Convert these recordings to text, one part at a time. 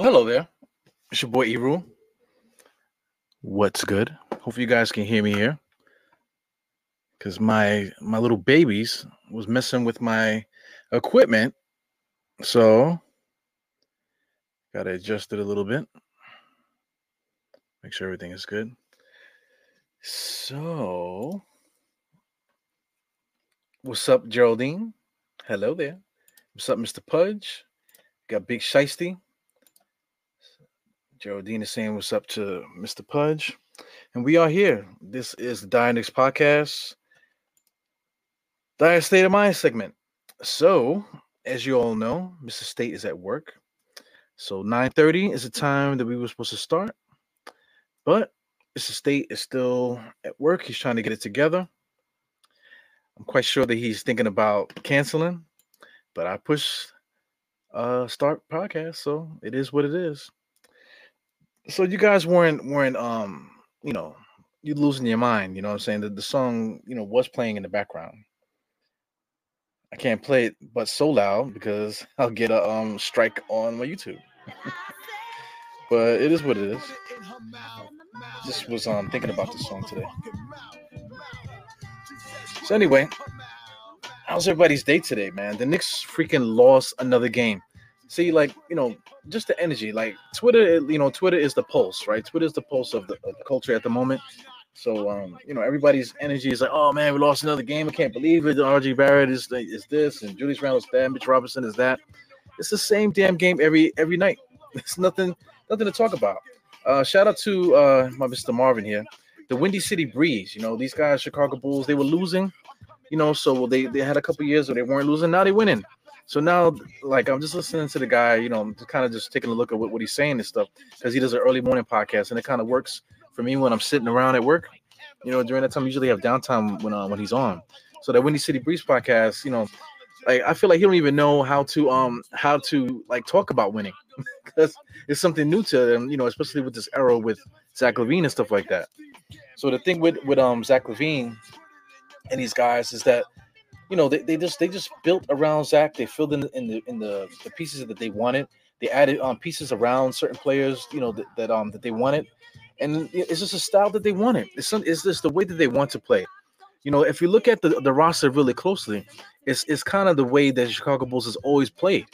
Oh, hello there. It's your boy Eru. What's good? Hopefully you guys can hear me here. Cause my my little babies was messing with my equipment. So gotta adjust it a little bit. Make sure everything is good. So what's up, Geraldine? Hello there. What's up, Mr. Pudge? Got Big Shiesty. Geraldine is saying what's up to Mr. Pudge. And we are here. This is the Die Hard Knicks Podcast, Die Hard State of Mind segment. So, as you all know, Mr. State is at work. So 9:30 is the time that we were supposed to start. But Mr. State is still at work. He's trying to get it together. I'm quite sure that he's thinking about canceling, but I push uh start podcast, so it is what it is so you guys weren't weren't um you know you losing your mind you know what i'm saying? That the song you know was playing in the background. I can't play it but so loud because i'll get a um strike on my youtube. But it is what it is. Just was um thinking about this song today. So anyway how's everybody's day today man? The Knicks freaking lost another game see like you know just the energy like twitter you know twitter is the pulse right? Twitter is the pulse of the, of the culture at the moment. So um you know everybody's energy is like oh man we lost another game. I can't believe it. RJ barrett is is this and julius randle's that mitch robinson is that. It's the same damn game every every night. It's nothing nothing to talk about. Uh shout out to uh my mr marvin here. The windy city breeze you know these guys chicago bulls they were losing you know so they they had a couple years where they weren't losing. Now they're winning so now, like, I'm just listening to the guy, you know, kind of just taking a look at what, what he's saying and stuff because he does an early morning podcast and it kind of works for me when I'm sitting around at work. You know, during that time, I usually have downtime when uh, when he's on. So that Windy City Breeze podcast, you know, like I feel like he don't even know how to um how to like talk about winning because it's something new to them, you know, especially with this era with Zach LaVine and stuff like that. So the thing with with um Zach LaVine and these guys is that you know, they, they just they just built around Zach. They filled in the, in the in the, the pieces that they wanted. They added um pieces around certain players, you know, that, that um that they wanted, and it's just a style that they wanted. It's some, it's just the way that they want to play. You know, if you look at the, the roster really closely, it's it's kind of the way that Chicago Bulls has always played.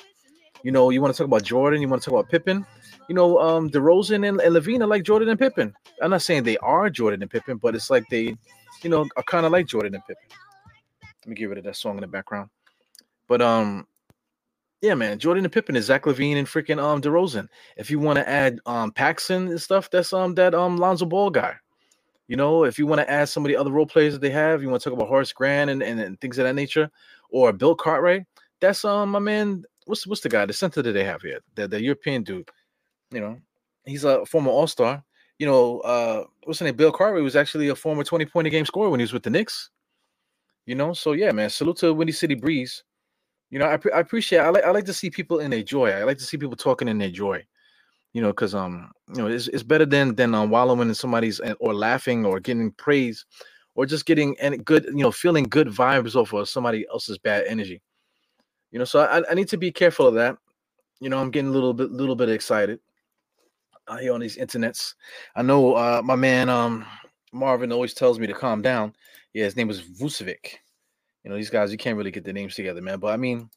You know, you want to talk about Jordan, you want to talk about Pippen. You know, um, DeRozan and, and LaVine are like Jordan and Pippen. I'm not saying they are Jordan and Pippen, but it's like they, you know, are kind of like Jordan and Pippen. Let me get rid of that song in the background. But um, yeah, man, Jordan and Pippen is Zach LaVine and freaking um DeRozan. If you want to add um Paxson and stuff, that's um that um Lonzo Ball guy. You know, if you want to add some of the other role players that they have, you want to talk about Horace Grant and, and, and things of that nature, or Bill Cartwright, that's um my man. What's what's the guy, the center that they have here, the, the European dude. You know, he's a former All Star. You know, uh, what's his name? Bill Cartwright was actually a former 20 point a game scorer when he was with the Knicks. You know, so yeah, man. Salute to Windy City Breeze. You know, I, I appreciate. I like I like to see people in their joy. I like to see people talking in their joy. You know, because um, you know, it's, it's better than than um, wallowing in somebody's or laughing or getting praise, or just getting any good, you know, feeling good vibes off of somebody else's bad energy. You know, so I, I need to be careful of that. You know, I'm getting a little bit little bit excited out here on these internets. I know uh, my man um Marvin always tells me to calm down yeah, his name was Vucevic. You know, these guys, you can't really get the names together, man. But I mean,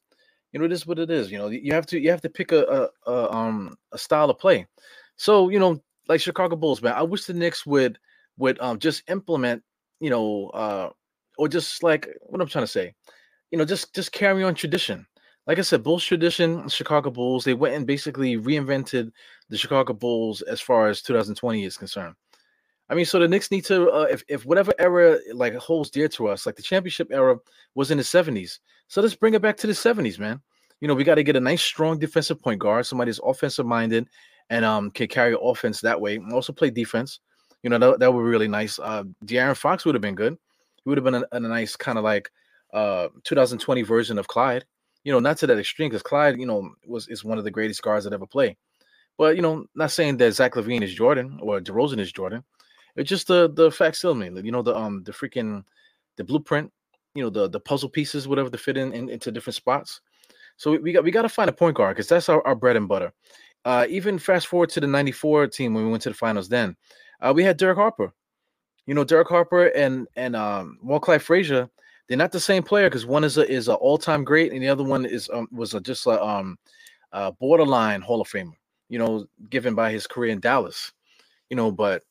you know, it is what it is. You know, you have to you have to pick a, a, a um a style of play. So you know, like Chicago Bulls, man, I wish the Knicks would would um just implement, you know, uh or just like what I'm trying to say, you know, just just carry on tradition. Like I said, Bulls tradition, Chicago Bulls, they went and basically reinvented the Chicago Bulls as far as 2020 is concerned. I mean, so the Knicks need to, uh, if, if whatever era like holds dear to us, like the championship era was in the 70s. So let's bring it back to the 70s, man. You know, we got to get a nice, strong defensive point guard, somebody that's offensive minded and um can carry offense that way, and also play defense. You know, that, that would be really nice. Uh, De'Aaron Fox would have been good. He would have been a, a nice kind of like uh 2020 version of Clyde. You know, not to that extreme because Clyde, you know, was is one of the greatest guards that ever played. But you know, not saying that Zach LaVine is Jordan or DeRozan is Jordan. It's just the the facsimile, you know, the um the freaking the blueprint, you know, the the puzzle pieces, whatever to fit in, in into different spots. So we, we got we got to find a point guard because that's our, our bread and butter. Uh, even fast forward to the '94 team when we went to the finals, then uh, we had Derek Harper. You know, Derek Harper and and um, Walt Clyde Frazier. They're not the same player because one is a is an all time great and the other one is um, was a, just a um, uh, borderline Hall of Famer you know, given by his career in Dallas. You know, but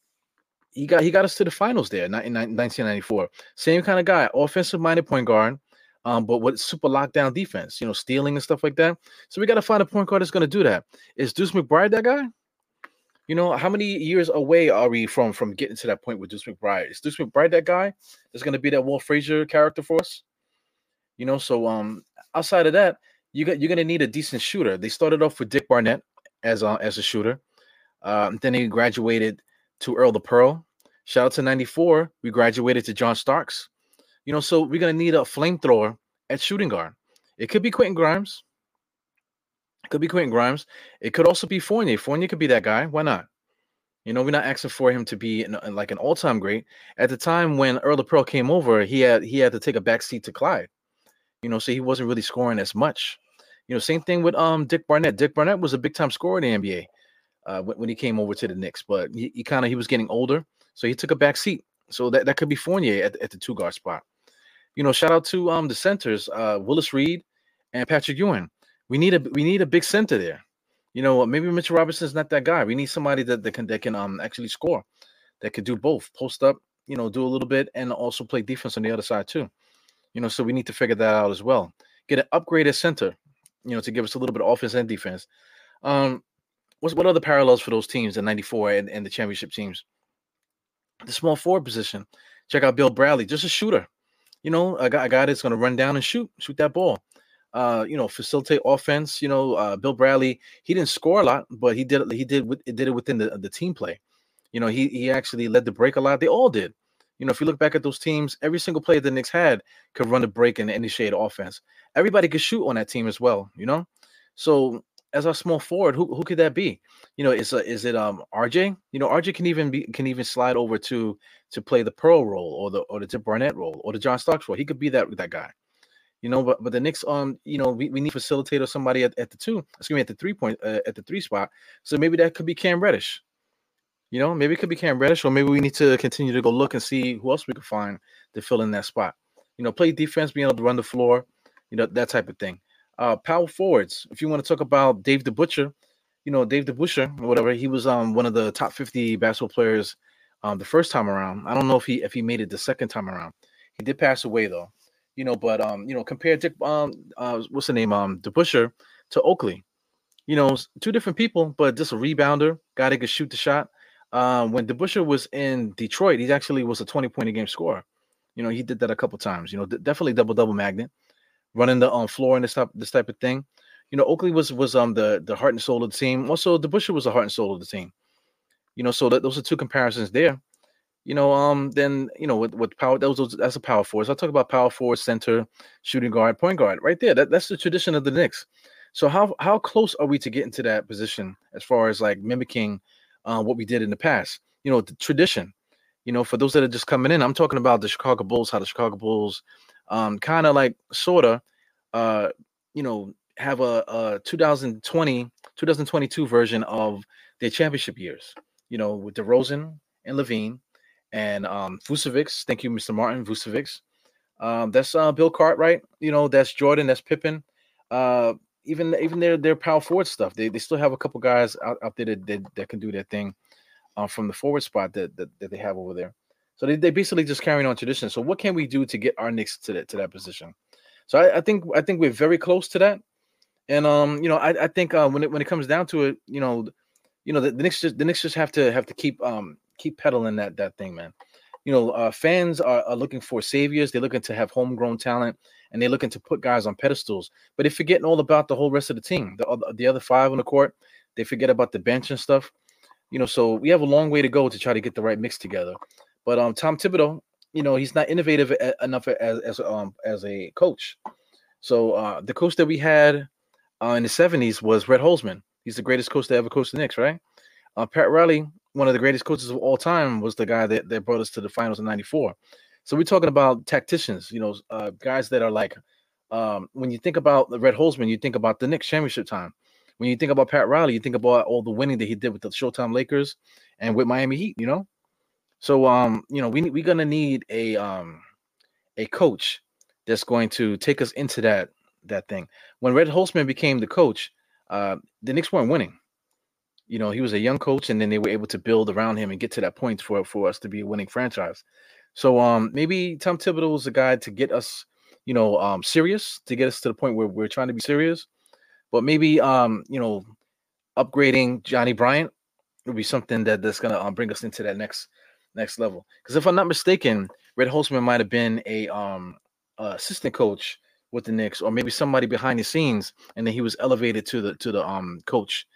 he got he got us to the finals there in 1994. Same kind of guy, offensive minded point guard, um, but with super lockdown defense, you know, stealing and stuff like that. So we got to find a point guard that's going to do that. Is Deuce McBride that guy? You know, how many years away are we from from getting to that point with Deuce McBride? Is Deuce McBride that guy that's going to be that Walt Frazier character for us? You know, so um, outside of that, you got you're going to need a decent shooter. They started off with Dick Barnett, as a, as a shooter. Um, then he graduated to Earl the Pearl. Shout out to 94. We graduated to John Starks. You know, so we're going to need a flamethrower at shooting guard. It could be Quentin Grimes. It could be Quentin Grimes. It could also be Fournier. Fournier could be that guy. Why not? You know, we're not asking for him to be in, in like an all-time great. At the time when Earl the Pearl came over, he had he had to take a back seat to Clyde. You know, so he wasn't really scoring as much. You know, same thing with um Dick Barnett. Dick Barnett was a big time scorer in the NBA uh, when, when, he came over to the Knicks, but he, he kind of he was getting older, so he took a back seat. So that, that could be Fournier at, at the two guard spot. You know, shout out to um the centers, uh, Willis Reed and Patrick Ewing. We need a we need a big center there. You know, maybe Mitchell Robinson's not that guy. We need somebody that, that can that can um actually score, that could do both, post up, you know, do a little bit, and also play defense on the other side too. You know, so we need to figure that out as well. Get an upgraded center you know, to give us a little bit of offense and defense. Um, what's what are the parallels for those teams in '94 and, and the championship teams? The small forward position. Check out Bill Bradley, just a shooter. You know, a guy, a guy that's going to run down and shoot, shoot that ball. Uh, you know, facilitate offense. You know, uh, Bill Bradley, he didn't score a lot, but he did he did did it within the, the team play. You know, he he actually led the break a lot. They all did. You know, if you look back at those teams, every single player the Knicks had could run the break and initiate offense. Everybody could shoot on that team as well, you know? So as a small forward, who, who could that be? You know, is uh, is it um RJ? You know, RJ can even be can even slide over to to play the Pearl role or the or the Dick Barnett role or the John Starks role. He could be that that guy. You know, but but the Knicks um you know we, we need facilitator somebody at, at the two excuse me at the three point uh, at the three spot. So maybe that could be Cam Reddish. You know, maybe it could be Cam Reddish, or maybe we need to continue to go look and see who else we can find to fill in that spot. You know, play defense, being able to run the floor, you know, that type of thing. Uh, power forwards. If you want to talk about Dave the Butcher, you know, Dave DeBusschere, or whatever, he was um one of the top 50 basketball players um the first time around. I don't know if he if he made it the second time around. He did pass away though, you know, but um, you know, compare Dick um uh what's the name? Um the Butcher to Oakley. You know, two different people, but just a rebounder, guy that could shoot the shot um, when the Butcher was in Detroit, he actually was a 20 point a game scorer. You know, he did that a couple times. You know, d- definitely double double magnet, running the um, floor and this type this type of thing. You know, Oakley was was um the the heart and soul of the team. Also, DeBusschere was the heart and soul of the team. You know, so that those are two comparisons there. You know, um, then you know with, with power, those, those that's a power forward. So I talk about power forward, center, shooting guard, point guard, right there. That, that's the tradition of the Knicks. So how how close are we to getting to that position as far as like mimicking uh, what we did in the past. You know, the tradition. You know, for those that are just coming in, I'm talking about the Chicago Bulls, how the Chicago Bulls um, kind of like sort of, uh, you know, have a, a 2020, 2022 version of their championship years. You know, with DeRozan and LaVine and um, Vucevic. Thank you, Mr. Martin Vucevic. Um, that's uh, Bill Cartwright. You know, that's Jordan. That's Pippen. Uh, even even their their power forward stuff. They they still have a couple guys out, out there that, that, that can do their thing uh, from the forward spot that, that, that they have over there. So they they basically just carrying on tradition. So what can we do to get our Knicks to that to that position? So I, I think I think we're very close to that. And um, you know, I, I think uh, when it when it comes down to it, you know, you know, the, the Knicks just the Knicks just have to have to keep um keep pedaling that that thing, man. You know, uh, fans are, are looking for saviors. They're looking to have homegrown talent and they're looking to put guys on pedestals, but they're forgetting all about the whole rest of the team, the the other five on the court. They forget about the bench and stuff. You know, so we have a long way to go to try to get the right mix together. But um, Tom Thibodeau, you know, he's not innovative enough as as um as a coach. So uh, the coach that we had uh, in the '70s was Red Holzman. He's the greatest coach to ever coach the Knicks, right? Uh, Pat Riley, one of the greatest coaches of all time, was the guy that, that brought us to the finals in '94. So we're talking about tacticians, you know, uh, guys that are like, um, when you think about the Red Holzman, you think about the Knicks championship time. When you think about Pat Riley, you think about all the winning that he did with the Showtime Lakers and with Miami Heat, you know. So um, you know, we we're gonna need a um a coach that's going to take us into that that thing. When Red Holzman became the coach, uh, the Knicks weren't winning. You know, he was a young coach, and then they were able to build around him and get to that point for for us to be a winning franchise. So um, maybe Tom Thibodeau is a guy to get us, you know, um, serious to get us to the point where we're trying to be serious. But maybe um, you know, upgrading Johnnie Bryant would be something that that's gonna um, bring us into that next next level. Because if I'm not mistaken, Red Holzman might have been a um uh, assistant coach with the Knicks, or maybe somebody behind the scenes, and then he was elevated to the to the um coach.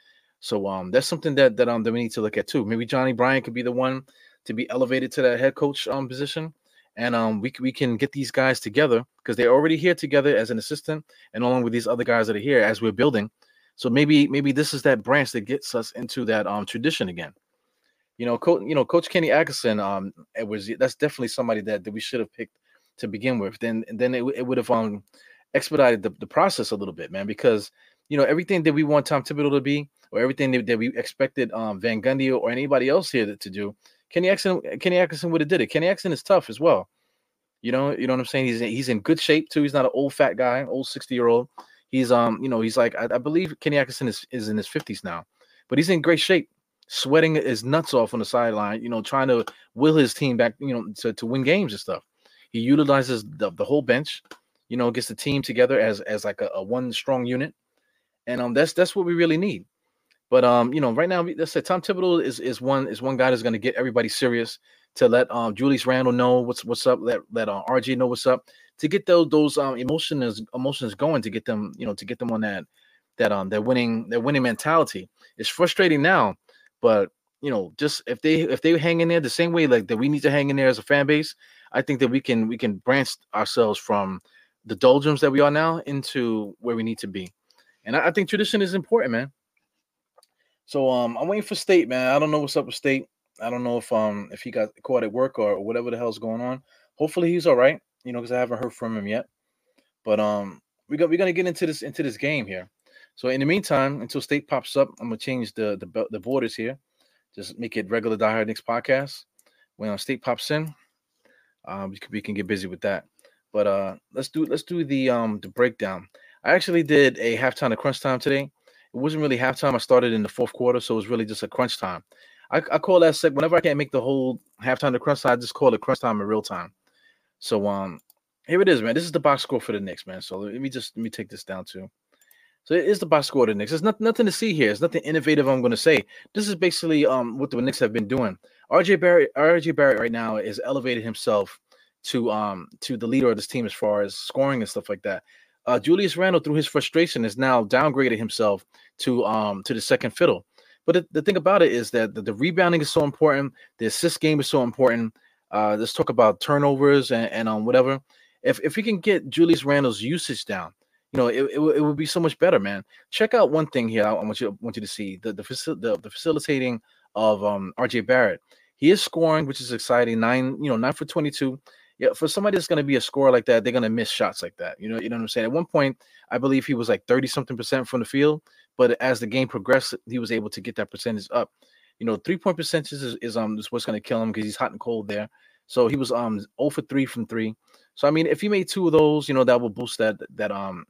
So um that's something that that um that we need to look at too. Maybe Johnnie Bryant could be the one to be elevated to that head coach um position, and um we we can get these guys together because they're already here together as an assistant, and along with these other guys that are here as we're building. So maybe maybe this is that branch that gets us into that um tradition again. You know, coach. You know, Coach Kenny Atkinson. Um, it was that's definitely somebody that, that we should have picked to begin with. Then then it, it would have um expedited the, the process a little bit, man, because you know everything that we want Tom Thibodeau to be, or everything that, that we expected um Van Gundy or anybody else here to, to do, Kenny Atkinson Kenny Atkinson would have did it. Kenny Atkinson is tough as well. You know, you know what I'm saying? He's he's in good shape too. He's not an old fat guy, old 60 year old. He's um, you know, he's like I, I believe Kenny Atkinson is, is in his 50s now, but he's in great shape sweating his nuts off on the sideline, you know, trying to will his team back, you know, to, to win games and stuff. He utilizes the, the whole bench, you know, gets the team together as as like a, a one strong unit. And um that's that's what we really need. But um, you know, right now, let's say Tom Thibodeau is is one is one guy that's going to get everybody serious to let um Julius Randle know what's what's up, let let uh, RJ know what's up, to get those those um emotions emotions going, to get them you know to get them on that that um that winning their winning mentality. It's frustrating now but you know, just if they if they hang in there the same way like that we need to hang in there as a fan base, I think that we can we can branch ourselves from the doldrums that we are now into where we need to be. And I, I think tradition is important, man. So um I'm waiting for State, man. I don't know what's up with State. I don't know if um if he got caught at work or whatever the hell's going on. Hopefully he's all right, you know, because I haven't heard from him yet. But um we got we're gonna get into this into this game here. So in the meantime, until state pops up, I'm gonna change the the, the borders here. Just make it regular Die Hard Knicks podcast. When state pops in, um, we can, we can get busy with that. But uh, let's do let's do the um the breakdown. I actually did a halftime to crunch time today. It wasn't really halftime. I started in the fourth quarter, so it was really just a crunch time. I, I call that sec whenever I can't make the whole halftime to crunch time, I just call it crunch time in real time. So um here it is, man. This is the box score for the Knicks, man. So let me just let me take this down too. So it is the box score of the Knicks. There's not, nothing to see here. There's nothing innovative I'm going to say. This is basically um what the Knicks have been doing. RJ Barrett, RJ Barrett right now is elevated himself to um to the leader of this team as far as scoring and stuff like that. Uh, Julius Randle, through his frustration, has now downgraded himself to um to the second fiddle. But the, the thing about it is that the, the, rebounding is so important. The assist game is so important. Uh, let's talk about turnovers and, and um whatever. If if we can get Julius Randle's usage down, you know, it, it, it, would be so much better, man. Check out one thing here. I want you want you to see the the, facil- the, the facilitating of um RJ Barrett. He is scoring, which is exciting. Nine, you know, nine for twenty two. Yeah, for somebody that's going to be a scorer like that, they're going to miss shots like that. You know, you know what I'm saying. At one point, I believe he was like thirty something percent from the field, but as the game progressed, he was able to get that percentage up. You know, three point percentage is, is um is what's going to kill him because he's hot and cold there. So he was um 0 for 3 from 3. So I mean, if he made two of those, you know, that will boost that that um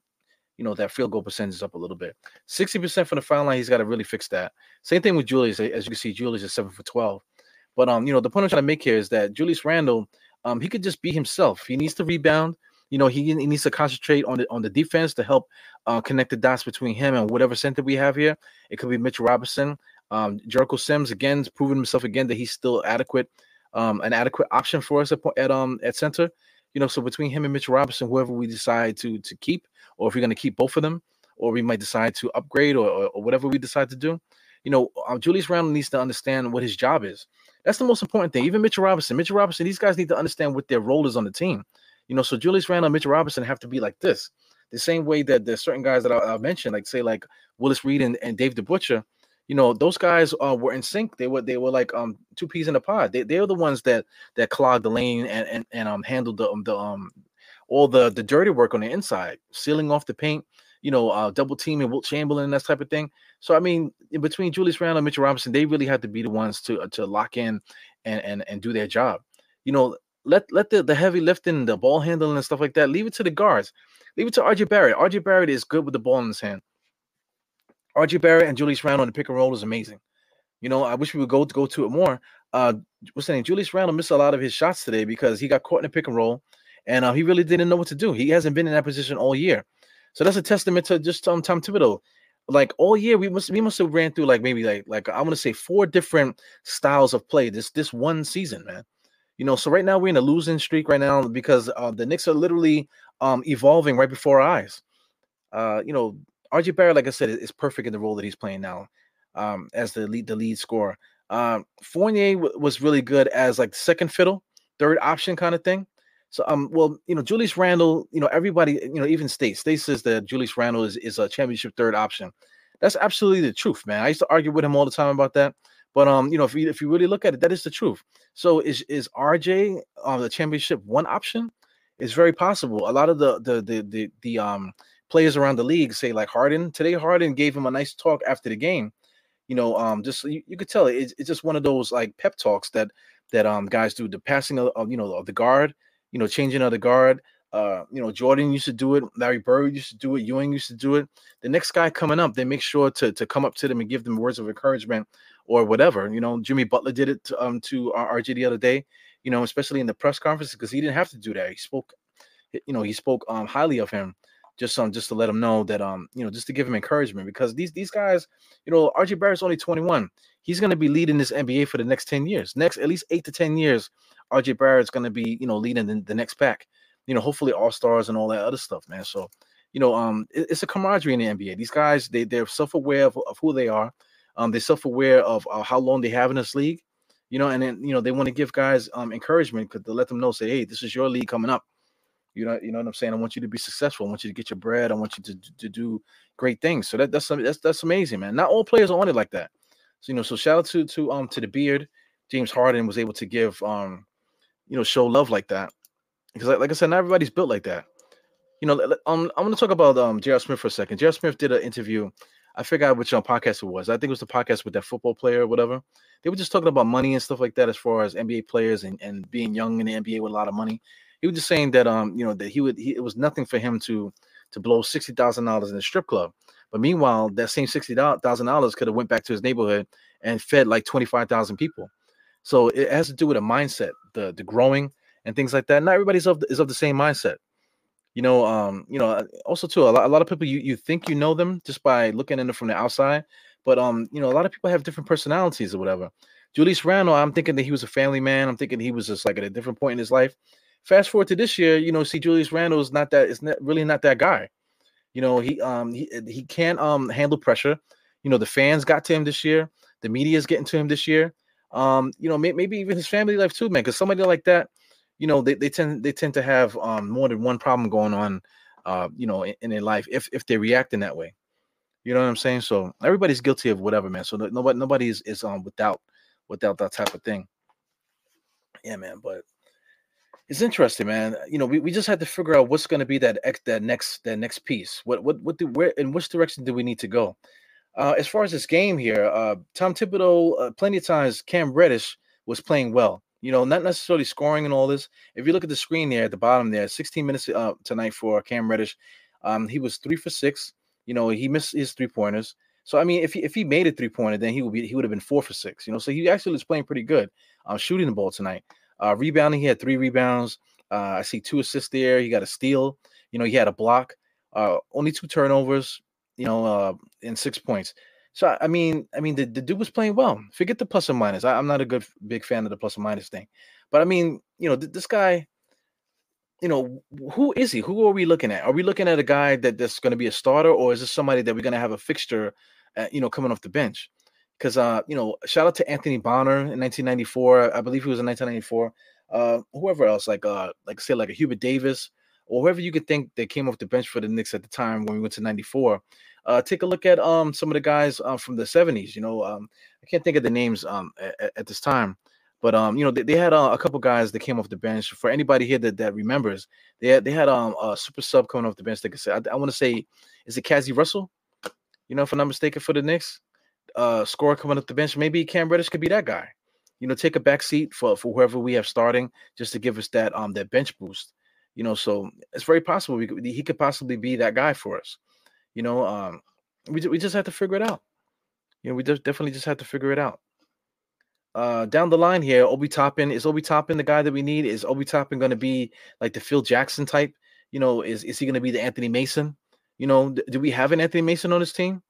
you know, that field goal percentage is up a little bit. 60% from the foul line, he's got to really fix that. Same thing with Julius. As you can see, Julius is seven for 12. But um, you know, the point I'm trying to make here is that Julius Randle, um, he could just be himself. He needs to rebound. You know, he, he needs to concentrate on the on the defense to help uh, connect the dots between him and whatever center we have here. It could be Mitchell Robinson. Um, Jericho Sims again proven himself again that he's still adequate, um, an adequate option for us at, at um at center. You know, so between him and Mitch Robinson, whoever we decide to to keep, or if we're going to keep both of them, or we might decide to upgrade or, or, or whatever we decide to do, you know, uh, Julius Randle needs to understand what his job is. That's the most important thing. Even Mitchell Robinson, Mitchell Robinson, these guys need to understand what their role is on the team. You know, so Julius Randle and Mitchell Robinson have to be like this. The same way that there's certain guys that I, I mentioned, like say like Willis Reed and, and Dave DeButcher, you know, those guys uh, were in sync. They were they were like um two peas in a pod. They they're the ones that that clogged the lane and and, and um handled the um, the um all the the dirty work on the inside, sealing off the paint, you know, uh, double teaming Wilt Chamberlain, that type of thing. So I mean, between Julius Randle and Mitchell Robinson, they really had to be the ones to uh, to lock in and and and do their job. You know, let let the, the heavy lifting, the ball handling and stuff like that, leave it to the guards. Leave it to RJ Barrett. RJ Barrett is good with the ball in his hand. RJ Barrett and Julius Randle on the pick and roll is amazing. You know, I wish we would go to go to it more. Uh, what's saying? Julius Randle missed a lot of his shots today because he got caught in a pick and roll, and uh, he really didn't know what to do. He hasn't been in that position all year, so that's a testament to just um, Tom Thibodeau. Like all year, we must we must have ran through like maybe like like I want to say four different styles of play this this one season, man. You know, so right now we're in a losing streak right now because uh, the Knicks are literally um, evolving right before our eyes. Uh, you know, RJ Barrett, like I said, is perfect in the role that he's playing now um, as the lead the lead scorer. Um, Fournier w- was really good as like second fiddle, third option kind of thing. So um, well, you know, Julius Randle, you know, everybody, you know, even State State says that Julius Randle is, is a championship third option. That's absolutely the truth, man. I used to argue with him all the time about that. But um, you know, if you if you really look at it, that is the truth. So is is RJ on uh, the championship one option? It's very possible. A lot of the the the the, the um players around the league say like Harden today. Harden gave him a nice talk after the game. You know, um, just you, you could tell it, it's, it's just one of those like pep talks that that um guys do. The passing of, of you know of the guard, you know, changing of the guard. Uh, you know, Jordan used to do it. Larry Bird used to do it. Ewing used to do it. The next guy coming up, they make sure to to come up to them and give them words of encouragement or whatever. You know, Jimmy Butler did it to, um to RJ the other day. You know, especially in the press conference because he didn't have to do that. He spoke, you know, he spoke um highly of him just um just to let him know that um you know just to give him encouragement because these these guys you know RJ Barrett's only 21 he's going to be leading this NBA for the next 10 years next at least 8 to 10 years RJ Barrett's going to be you know leading the, the next pack you know hopefully all stars and all that other stuff man so you know um it, it's a camaraderie in the NBA these guys they they're self-aware of, of who they are um they're self-aware of uh, how long they have in this league you know and then you know they want to give guys um encouragement because to let them know say hey this is your league coming up you know, you know what I'm saying. I want you to be successful. I want you to get your bread. I want you to, to do great things. So that, that's that's that's amazing, man. Not all players are on it like that. So you know, so shout out to to um to the beard. James Harden was able to give um, you know, show love like that. Because like, like I said, not everybody's built like that. You know, um, I'm going to talk about um J.R. Smith for a second. J.R. Smith did an interview. I forgot which um, podcast it was. I think it was the podcast with that football player or whatever. They were just talking about money and stuff like that as far as NBA players and, and being young in the NBA with a lot of money he was just saying that um you know that he would he, it was nothing for him to to blow sixty thousand dollars in a strip club. But meanwhile, that same sixty thousand dollars could have went back to his neighborhood and fed like twenty five thousand people. So it has to do with a mindset, the the growing and things like that. Not everybody's of the, is of the same mindset. You know, um, you know, uh, also too, a lot, a lot of people you you think you know them just by looking at them from the outside, but um, you know, a lot of people have different personalities or whatever. Julius Randle, I'm thinking that he was a family man. I'm thinking he was just like at a different point in his life. Fast forward to this year, you know, see Julius Randle's not that is not really not that guy. You know, he um he he can't um handle pressure. You know, the fans got to him this year. The media is getting to him this year. Um, you know, may, maybe even his family life too, man. Because somebody like that, you know, they, they tend they tend to have um more than one problem going on, uh, you know, in, in their life if if they react in that way. You know what I'm saying? So everybody's guilty of whatever, man. So nobody nobody is, is um without without that type of thing. Yeah, man. But it's interesting, man. You know, we, we just had to figure out what's going to be that ex, that next that next piece. What what what do where in which direction do we need to go? Uh, as far as this game here, uh, Tom Thibodeau, uh, plenty of times Cam Reddish was playing well. You know, not necessarily scoring and all this. If you look at the screen there at the bottom there, 16 minutes uh, tonight for Cam Reddish. Um, he was three for six. You know, he missed his three pointers. So I mean, if he if he made a three pointer, then he would be he would have been four for six. You know, so he actually was playing pretty good. Um, shooting the ball tonight. Uh, rebounding, he had three rebounds. Uh, I see two assists there. He got a steal. You know, he had a block. Uh, only two turnovers. You know, uh, and six points. So I mean, I mean, the, the dude was playing well. Forget the plus or minus. I, am not a good big fan of the plus or minus thing, but I mean, you know, th- this guy, you know, who is he? Who are we looking at? Are we looking at a guy that that's going to be a starter, or is this somebody that we're going to have a fixture, uh, you know, coming off the bench? Because uh, you know, shout out to Anthony Bonner in 1994. I believe he was in 1994. Uh, whoever else, like uh, like say like a Hubert Davis or whoever you could think that came off the bench for the Knicks at the time when we went to 94. Uh, take a look at um some of the guys uh, from the 70s. You know, um, I can't think of the names um at, at this time, but um, you know, they, they had uh, a couple guys that came off the bench. For anybody here that, that remembers, they had they had um a super sub coming off the bench. They could say, I, I want to say, is it Cazzie Russell? You know, if I'm not mistaken, for the Knicks, uh, score coming off the bench. Maybe Cam Reddish could be that guy. You know, take a back seat for for whoever we have starting, just to give us that um that bench boost. You know, so it's very possible we could, he could possibly be that guy for us. You know, um, we we just have to figure it out. You know, we just definitely just have to figure it out uh down the line here, Obi Toppin is Obi Toppin the guy that we need? Is Obi Toppin going to be like the Phil Jackson type? You know, is is he going to be the Anthony Mason? You know, do, do we have an Anthony Mason on his team?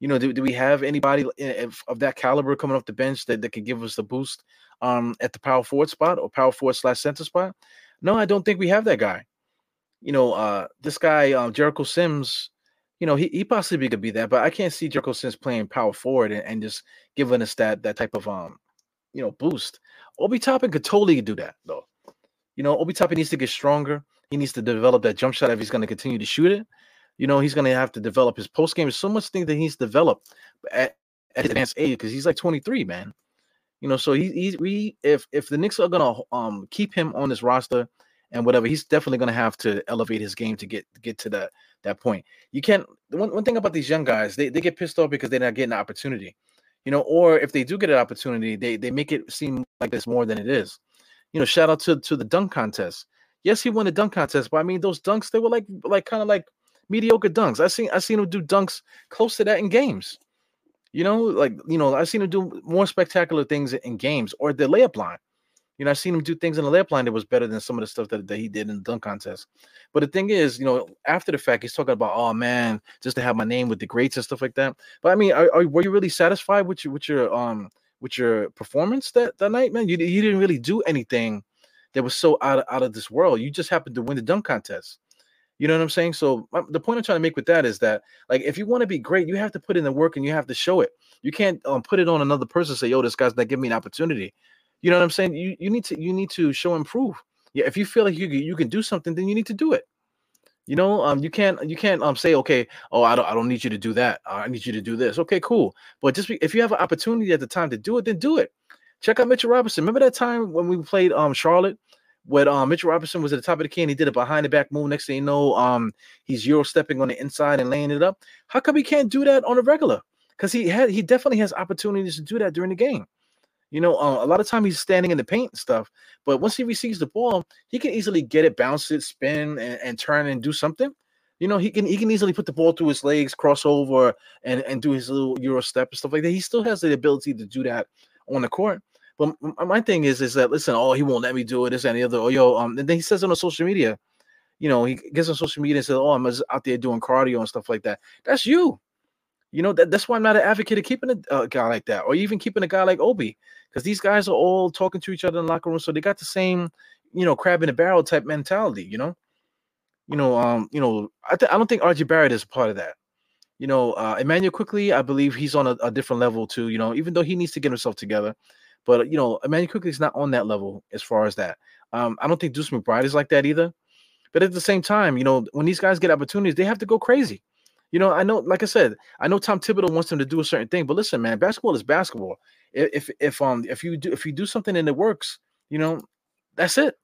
You know, do, do we have anybody of, of that caliber coming off the bench that, that can give us the boost um at the power forward spot or power forward slash center spot? No, I don't think we have that guy. You know, uh this guy um Jericho Sims, you know, he, he possibly could be that, but I can't see Jericho Sims playing power forward and, and just giving us that that type of um you know, boost. Obi Toppin could totally do that though. You know, Obi Toppin needs to get stronger. He needs to develop that jump shot if he's going to continue to shoot it. You know, he's going to have to develop his post game. There's so much thing that he's developed at, at advanced age because he's like 23, man. You know, so he, he we if if the Knicks are gonna um keep him on this roster and whatever, he's definitely gonna have to elevate his game to get get to that that point. You can't one, one thing about these young guys, they, they get pissed off because they're not getting the opportunity you know, or if they do get an opportunity, they they make it seem like it's more than it is. You know, shout out to to the dunk contest. Yes, he won the dunk contest, but I mean those dunks they were like like kind of like mediocre dunks. I seen I seen him do dunks close to that in games. You know, like you know, I've seen him do more spectacular things in games or the layup line. You know, I've seen him do things in the layup line that was better than some of the stuff that, that he did in the dunk contest. But the thing is, you know, after the fact, he's talking about, oh man, just to have my name with the greats and stuff like that. But I mean, are, are, were you really satisfied with your with your um with your performance that that night, man? You you didn't really do anything that was so out of, out of this world. You just happened to win the dunk contest. You know what I'm saying? So the point I'm trying to make with that is that, like, if you want to be great, you have to put in the work and you have to show it. You can't um, put it on another person. Say, "Yo, this guy's not giving me an opportunity." You know what I'm saying? You you need to you need to show and prove. Yeah, if you feel like you you can do something, then you need to do it. You know, um, you can't you can't um say okay, oh I don't I don't need you to do that. I need you to do this. Okay, cool. But just be, if you have an opportunity at the time to do it, then do it. Check out Mitchell Robinson. Remember that time when we played um Charlotte, when um Mitchell Robinson was at the top of the key and he did a behind the back move. Next thing you know, um he's euro stepping on the inside and laying it up. How come he can't do that on a regular? Because he had he definitely has opportunities to do that during the game. You know, uh, a lot of time he's standing in the paint and stuff, but once he receives the ball, he can easily get it, bounce it, spin, and, and turn and do something. You know, he can he can easily put the ball through his legs, cross over, and and do his little euro step and stuff like that. He still has the ability to do that on the court. But my thing is, is that listen, oh, he won't let me do it, this other. Oh, yo, um, and then he says on social media, you know, he gets on social media and says, oh, I'm just out there doing cardio and stuff like that. That's you. You know, that, that's why I'm not an advocate of keeping a, a guy like that, or even keeping a guy like Obi because these guys are all talking to each other in the locker room, so they got the same, you know, crab in a barrel type mentality. You know, you know, um, you know, I th- I don't think RJ Barrett is part of that. You know, uh, Immanuel Quickley, I believe he's on a, a, different level too. You know, even though he needs to get himself together, but you know, Immanuel Quickley is not on that level as far as that. Um, I don't think Deuce McBride is like that either. But at the same time, you know, when these guys get opportunities, they have to go crazy. You know, I know, like I said, I know Tom Thibodeau wants them to do a certain thing, but listen, man, basketball is basketball if if um if you do if you do something and it works, you know, that's it.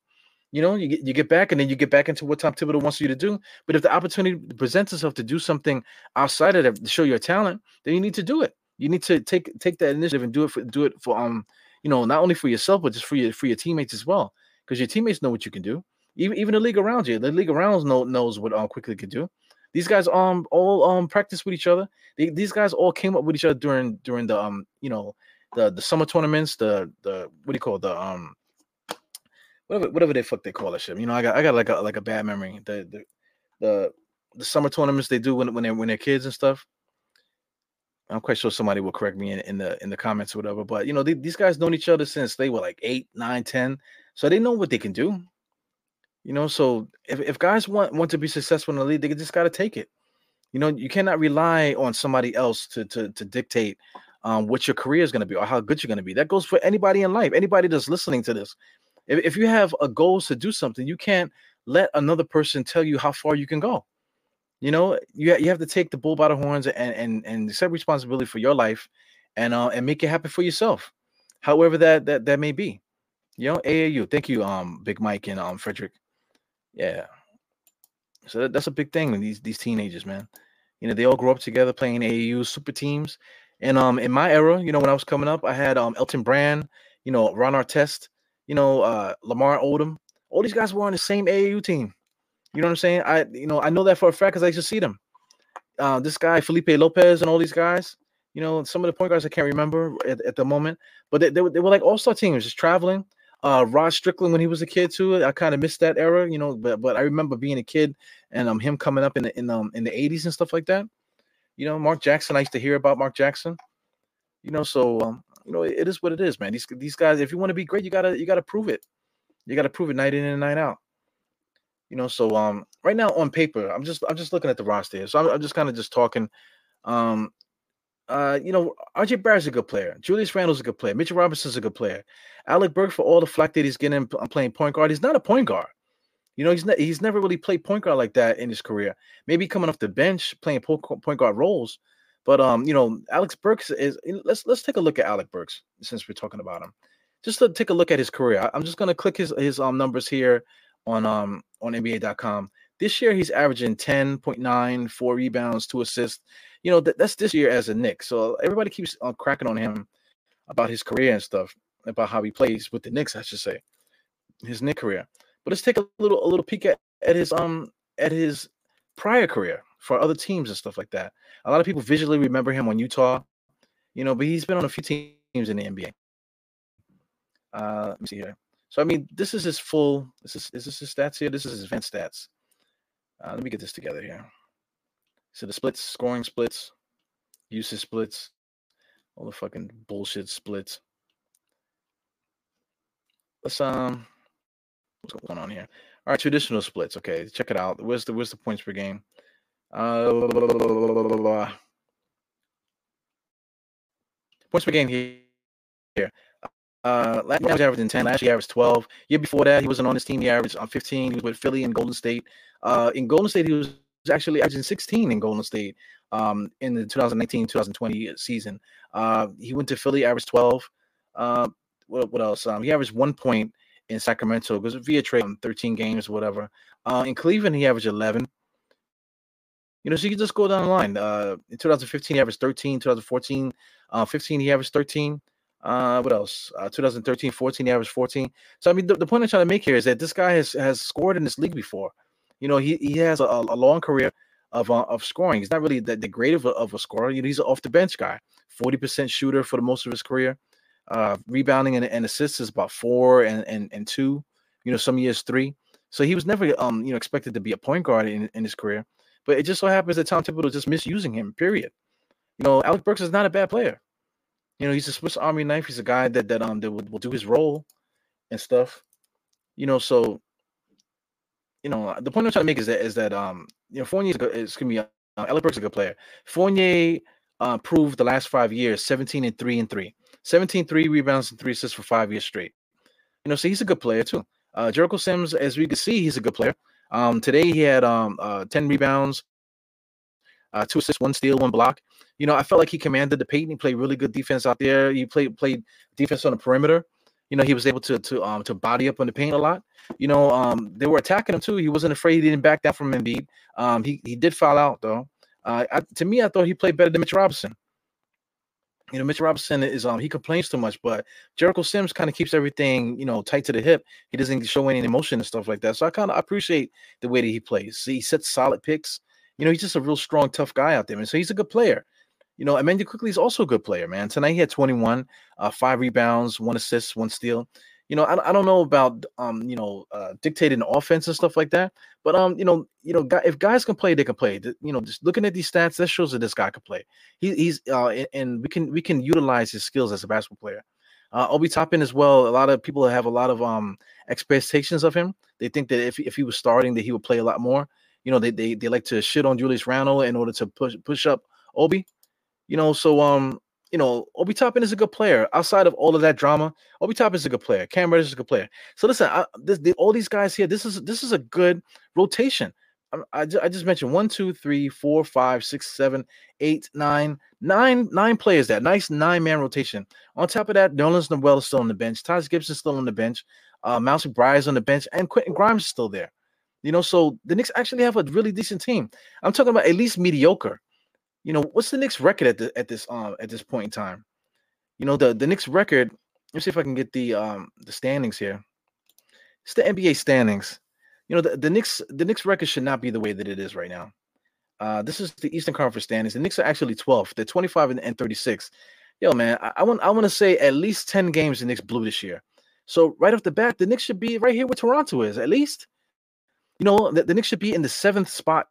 You know, you get you get back and then you get back into what Tom Thibodeau wants you to do. But if the opportunity presents itself to do something outside of that to show your talent, then you need to do it. You need to take take that initiative and do it for do it for um you know not only for yourself but just for your for your teammates as well because your teammates know what you can do. Even even the league around you, the league around know, knows what um Quickley could do. These guys um all um practice with each other. They, these guys all came up with each other during during the um you know the the summer tournaments, the the what do you call it? the um whatever whatever they fuck they call that shit. You know, I got I got like a like a bad memory. The the the, the summer tournaments they do when when they're when they're kids and stuff. I'm quite sure somebody will correct me in, in the in the comments or whatever. But you know, they, these guys known each other since they were like eight, nine, ten, so they know what they can do. You know, so if, if guys want want to be successful in the league, they just got to take it. You know, you cannot rely on somebody else to to to dictate um, what your career is going to be or how good you're going to be. That goes for anybody in life. Anybody that's listening to this. If, if you have a goal to do something, you can't let another person tell you how far you can go. You know, you, you have to take the bull by the horns and and and accept responsibility for your life, and uh, and make it happen for yourself, however that that that may be. You know, AAU. Thank you, um, Big Mike and um Frederick. Yeah. So that, that's a big thing with these these teenagers, man. You know, they all grow up together playing AAU super teams. And um in my era, you know, when I was coming up, I had um Elton Brand, you know, Ron Artest, you know, uh Lamar Odom. All these guys were on the same AAU team. You know what I'm saying? I you know, I know that for a fact because I used to see them. Uh, this guy Felipe Lopez and all these guys, you know, some of the point guards I can't remember at, at the moment, but they, they, were, they were like all-star teams just traveling uh, Rod Strickland when he was a kid too. I kind of missed that era, you know, but but I remember being a kid and um him coming up in the in um in the 80s and stuff like that. You know, Mark Jackson, I used to hear about Mark Jackson. You know, so um, you know, it, it is what it is, man. These these guys, if you want to be great, you gotta you gotta prove it. You gotta prove it night in and night out. You know, so um right now on paper, I'm just I'm just looking at the roster. So I'm, I'm just kind of just talking. Um, uh, you know, RJ Barrett's a good player. Julius Randle's a good player. Mitchell Robinson's a good player. Alec Burks, for all the flack that he's getting playing point guard, he's not a point guard. You know, he's ne- he's never really played point guard like that in his career. Maybe coming off the bench playing point guard roles, but um, you know, Alec Burks is. Let's let's take a look at Alec Burks since we're talking about him. Just to take a look at his career. I'm just gonna click his his um numbers here on um on NBA.com. This year he's averaging 10.9, four rebounds, two assists. You know, that, that's this year as a Knick. So everybody keeps uh, cracking on him about his career and stuff about how he plays with the Knicks, I should say, his Knick career. But let's take a little a little peek at, at his um at his prior career for other teams and stuff like that. A lot of people visually remember him on Utah, you know, but he's been on a few teams in the NBA. Uh, let me see here. So I mean, this is his full. This is is this his stats here? This is his advanced stats. Uh, let me get this together here. So the splits, scoring splits, usage splits, all the fucking bullshit splits let's um what's going on here? All right, traditional splits. Okay, check it out. Where's the where's the points per game? Uh, points per game here. Uh, last year he was averaging 10. Last year he averaged 12. Year before that, he wasn't on his team. He averaged on uh, 15. He was with Philly and Golden State. Uh, in Golden State, he was actually averaging 16 in Golden State um, in the 2019-2020 season. Uh, he went to Philly, averaged 12. Uh, what, what else? Um, he averaged one point in Sacramento because via trade on 13 games, whatever. Uh, in Cleveland, he averaged 11. You know, so you can just go down the line. Uh, in 2015, he averaged 13. 2014, uh, 15, he averaged 13. Uh, what else? Uh, 2013, 14, he averaged 14. So I mean, the, the point I'm trying to make here is that this guy has has scored in this league before. You know, he he has a, a long career of uh, of scoring. He's not really that the great of a, of a scorer. You know, he's an off the bench guy, 40% shooter for the most of his career. Uh, rebounding and, and assists is about four and, and and two. You know, some years three. So he was never um you know expected to be a point guard in, in his career. But it just so happens that Tom Thibodeau was just misusing him. Period. You know, Alec Burks is not a bad player. You know, he's a Swiss Army knife. He's a guy that that um that will, will do his role and stuff. You know, so you know the point I'm trying to make is that is that um you know Fournier is, is gonna be uh, is a good player. Fournier uh, proved the last five years 17 and three and three. 17 three rebounds and three assists for five years straight. You know, so he's a good player too. Uh, Jericho Sims, as we can see, he's a good player. Um, today he had um uh, 10 rebounds, uh, two assists, one steal, one block. You know, I felt like he commanded the paint. He played really good defense out there. He played played defense on the perimeter. You know, he was able to to um to body up on the paint a lot. You know, um they were attacking him too. He wasn't afraid. He didn't back down from Embiid. Um, he he did foul out though. Uh, I, to me, I thought he played better than Mitch Robinson you know, Mitch Robinson is um he complains too much, but Jericho Sims kind of keeps everything, you know, tight to the hip. He doesn't show any emotion and stuff like that. So I kind of appreciate the way that he plays. He sets solid picks. You know, he's just a real strong, tough guy out there, and so he's a good player. You know, Immanuel Quickley is also a good player, man. Tonight he had 21, uh, five rebounds, one assist, one steal you know, I, I don't know about um, you know, uh, dictating offense and stuff like that. But um, you know, you know, if guys can play, they can play. You know, just looking at these stats, that shows that this guy can play. He, he's uh, and we can we can utilize his skills as a basketball player. Uh, Obi Toppin as well. A lot of people have a lot of um expectations of him. They think that if if he was starting, that he would play a lot more. You know, they they, they like to shit on Julius Randle in order to push push up Obi. You know, so um, you know, Obi Toppin is a good player. Outside of all of that drama, Obi Toppin is a good player. Cam Reddish is a good player. So listen, I, this, the, all these guys here, this is this is a good rotation. I, I, I just mentioned one, two, three, four, five, six, seven, eight, nine, nine, nine players. That nice nine man rotation. On top of that, Nerlens Noel is still on the bench. Taj Gibson still on the bench. Uh, Mouse McBride is on the bench, and Quentin Grimes is still there. You know, so the Knicks actually have a really decent team. I'm talking about at least mediocre. You know, what's the Knicks record at the, at this um at this point in time? You know, the the Knicks record. Let's see if I can get the um the standings here. It's the NBA standings. You know, the, the Knicks the Knicks record should not be the way that it is right now. Uh, this is the Eastern Conference standings. The Knicks are actually 12th. They're 25 and, and 36. Yo, man, I, I, want I want to say at least 10 games the Knicks blew this year. So right off the bat, the Knicks should be right here where Toronto is, at least. You know, the, the Knicks should be in the seventh spot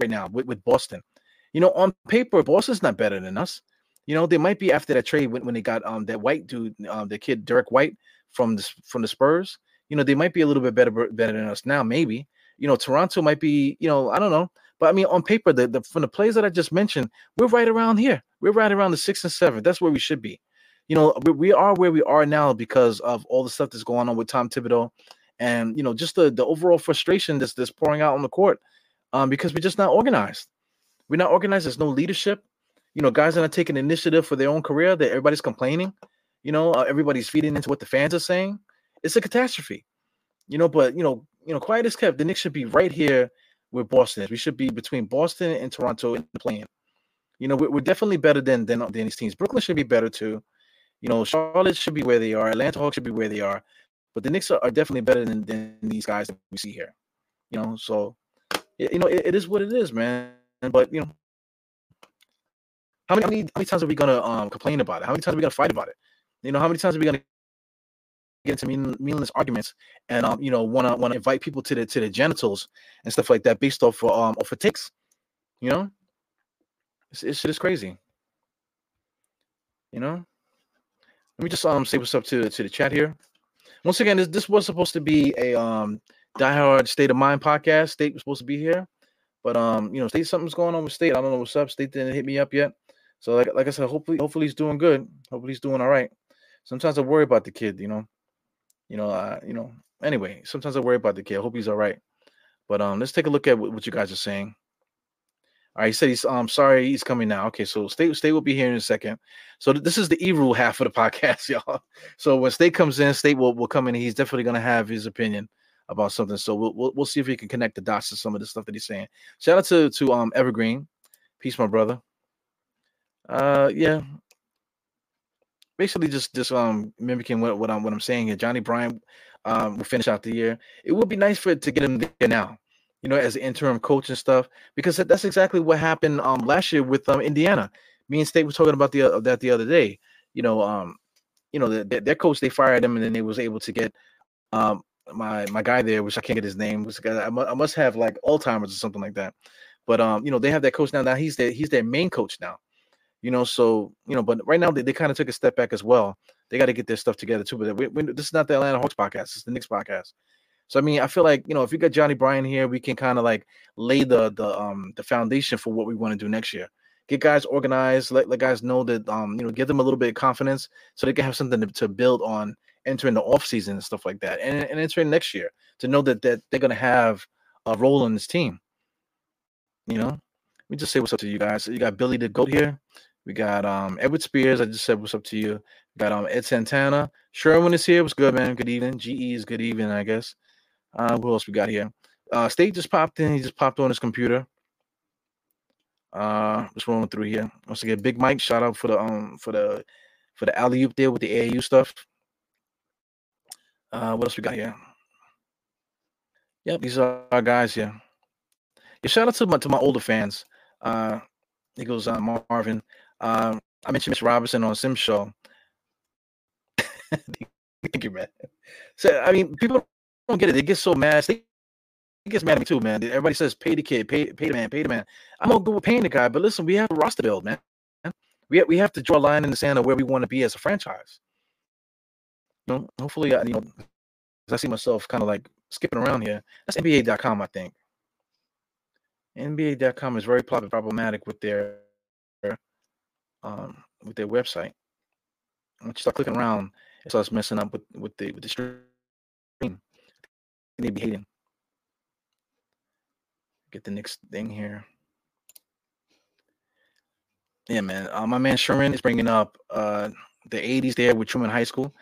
right now with, with Boston. You know, on paper, Boston's not better than us. You know, they might be after that trade when, when they got um that white dude, um the kid Derrick White from the from the Spurs. You know, they might be a little bit better better than us now. Maybe you know Toronto might be. You know, I don't know. But I mean, on paper, the, the from the plays that I just mentioned, we're right around here. We're right around the six and seven. That's where we should be. You know, we, we are where we are now because of all the stuff that's going on with Tom Thibodeau, and you know, just the the overall frustration that's that's pouring out on the court, um, because we're just not organized. We're not organized. There's no leadership. You know, guys are not taking initiative for their own career. That everybody's complaining. You know, uh, everybody's feeding into what the fans are saying. It's a catastrophe. You know, but you know, you know, quiet is kept. The Knicks should be right here with Boston. We should be between Boston and Toronto in the. You know, we're, we're definitely better than, than than these teams. Brooklyn should be better too. You know, Charlotte should be where they are. Atlanta Hawks should be where they are. But the Knicks are, are definitely better than, than these guys that we see here. You know, so you know, it, it is what it is, man. But you know, how many, how many, how many times are we gonna um complain about it? How many times are we gonna fight about it? You know, how many times are we gonna get into mean, meaningless arguments and um, you know, wanna wanna invite people to the to the genitals and stuff like that based off of um off of ticks? You know, it's, it's shit is crazy. You know, let me just um say what's up to to the chat here. Once again, this this was supposed to be a um Die Hard State of Mind podcast. State was supposed to be here, but um, you know, state something's going on with state. I don't know what's up. State didn't hit me up yet. So like like I said, hopefully hopefully he's doing good. Hopefully he's doing all right. Sometimes I worry about the kid, you know. You know, uh, you know. Anyway, sometimes I worry about the kid. I hope he's all right. But um, let's take a look at what, what you guys are saying. All right, he said he's um sorry he's coming now. Okay, so State State will be here in a second. So th- this is the E rule half of the podcast, y'all. So when State comes in, State will, will come in. He's definitely gonna have his opinion about something. So we'll, we'll we'll see if we can connect the dots to some of the stuff that he's saying. Shout out to to um Evergreen, peace, my brother. Uh, yeah. Basically, just just um mimicking what, what I'm what I'm saying here. Johnnie Bryant um will finish out the year. It would be nice for it to get him there now, you know, as interim coach and stuff, because that's exactly what happened um last year with um Indiana. Me and State was talking about the uh, that the other day. You know, um, you know, the, their coach they fired him, and then they was able to get um my my guy there, which I can't get his name. Was I, I must have like Alzheimer's or something like that. But um, you know, they have that coach now. Now he's their he's their main coach now you know so you know but right now they, they kind of took a step back as well they got to get their stuff together too but we, we, this is not the atlanta hawks podcast it's the Knicks podcast so i mean i feel like you know if we got Johnnie Bryant here we can kind of like lay the the um the foundation for what we want to do next year get guys organized let, let guys know that um you know give them a little bit of confidence so they can have something to, to build on entering the off season and stuff like that and, and entering next year to know that that they're to have a role in this team you know let me just say what's up to you guys. You got Billy the Goat here. We got um Edward Spears. I just said what's up to you. We got um Ed Santana. Sherwin is here. What's good, man? Good evening. GE is good evening, I guess. Uh, who else we got here? Uh, State just popped in. He just popped on his computer. Uh, just rolling through here. Once again, Big Mike, shout out for the um for the for the alley oop there with the AAU stuff. Uh, what else we got here? Yep, these are our guys here. Yeah, shout out to my to my older fans. Uh, he goes uh, Marvin. Uh, I mentioned Mitch Robinson on Sim Show. Thank you, man. So I mean, people don't get it. They get so mad. They gets mad at me too, man. Everybody says pay the kid, pay pay the man, pay the man. I'm gonna go with paying the guy, but listen, we have a roster build, man. We have, we have to draw a line in the sand of where we want to be as a franchise. know, hopefully, I, you know, I see myself kind of like skipping around here. That's NBA.com, I think. NBA.com is very problematic with their um, with their website. Once you start clicking around, it starts messing up with with the with the. They be hating. Get the next thing here. Yeah, man. Uh, my man Sherman is bringing up uh, the '80s there with Truman High School.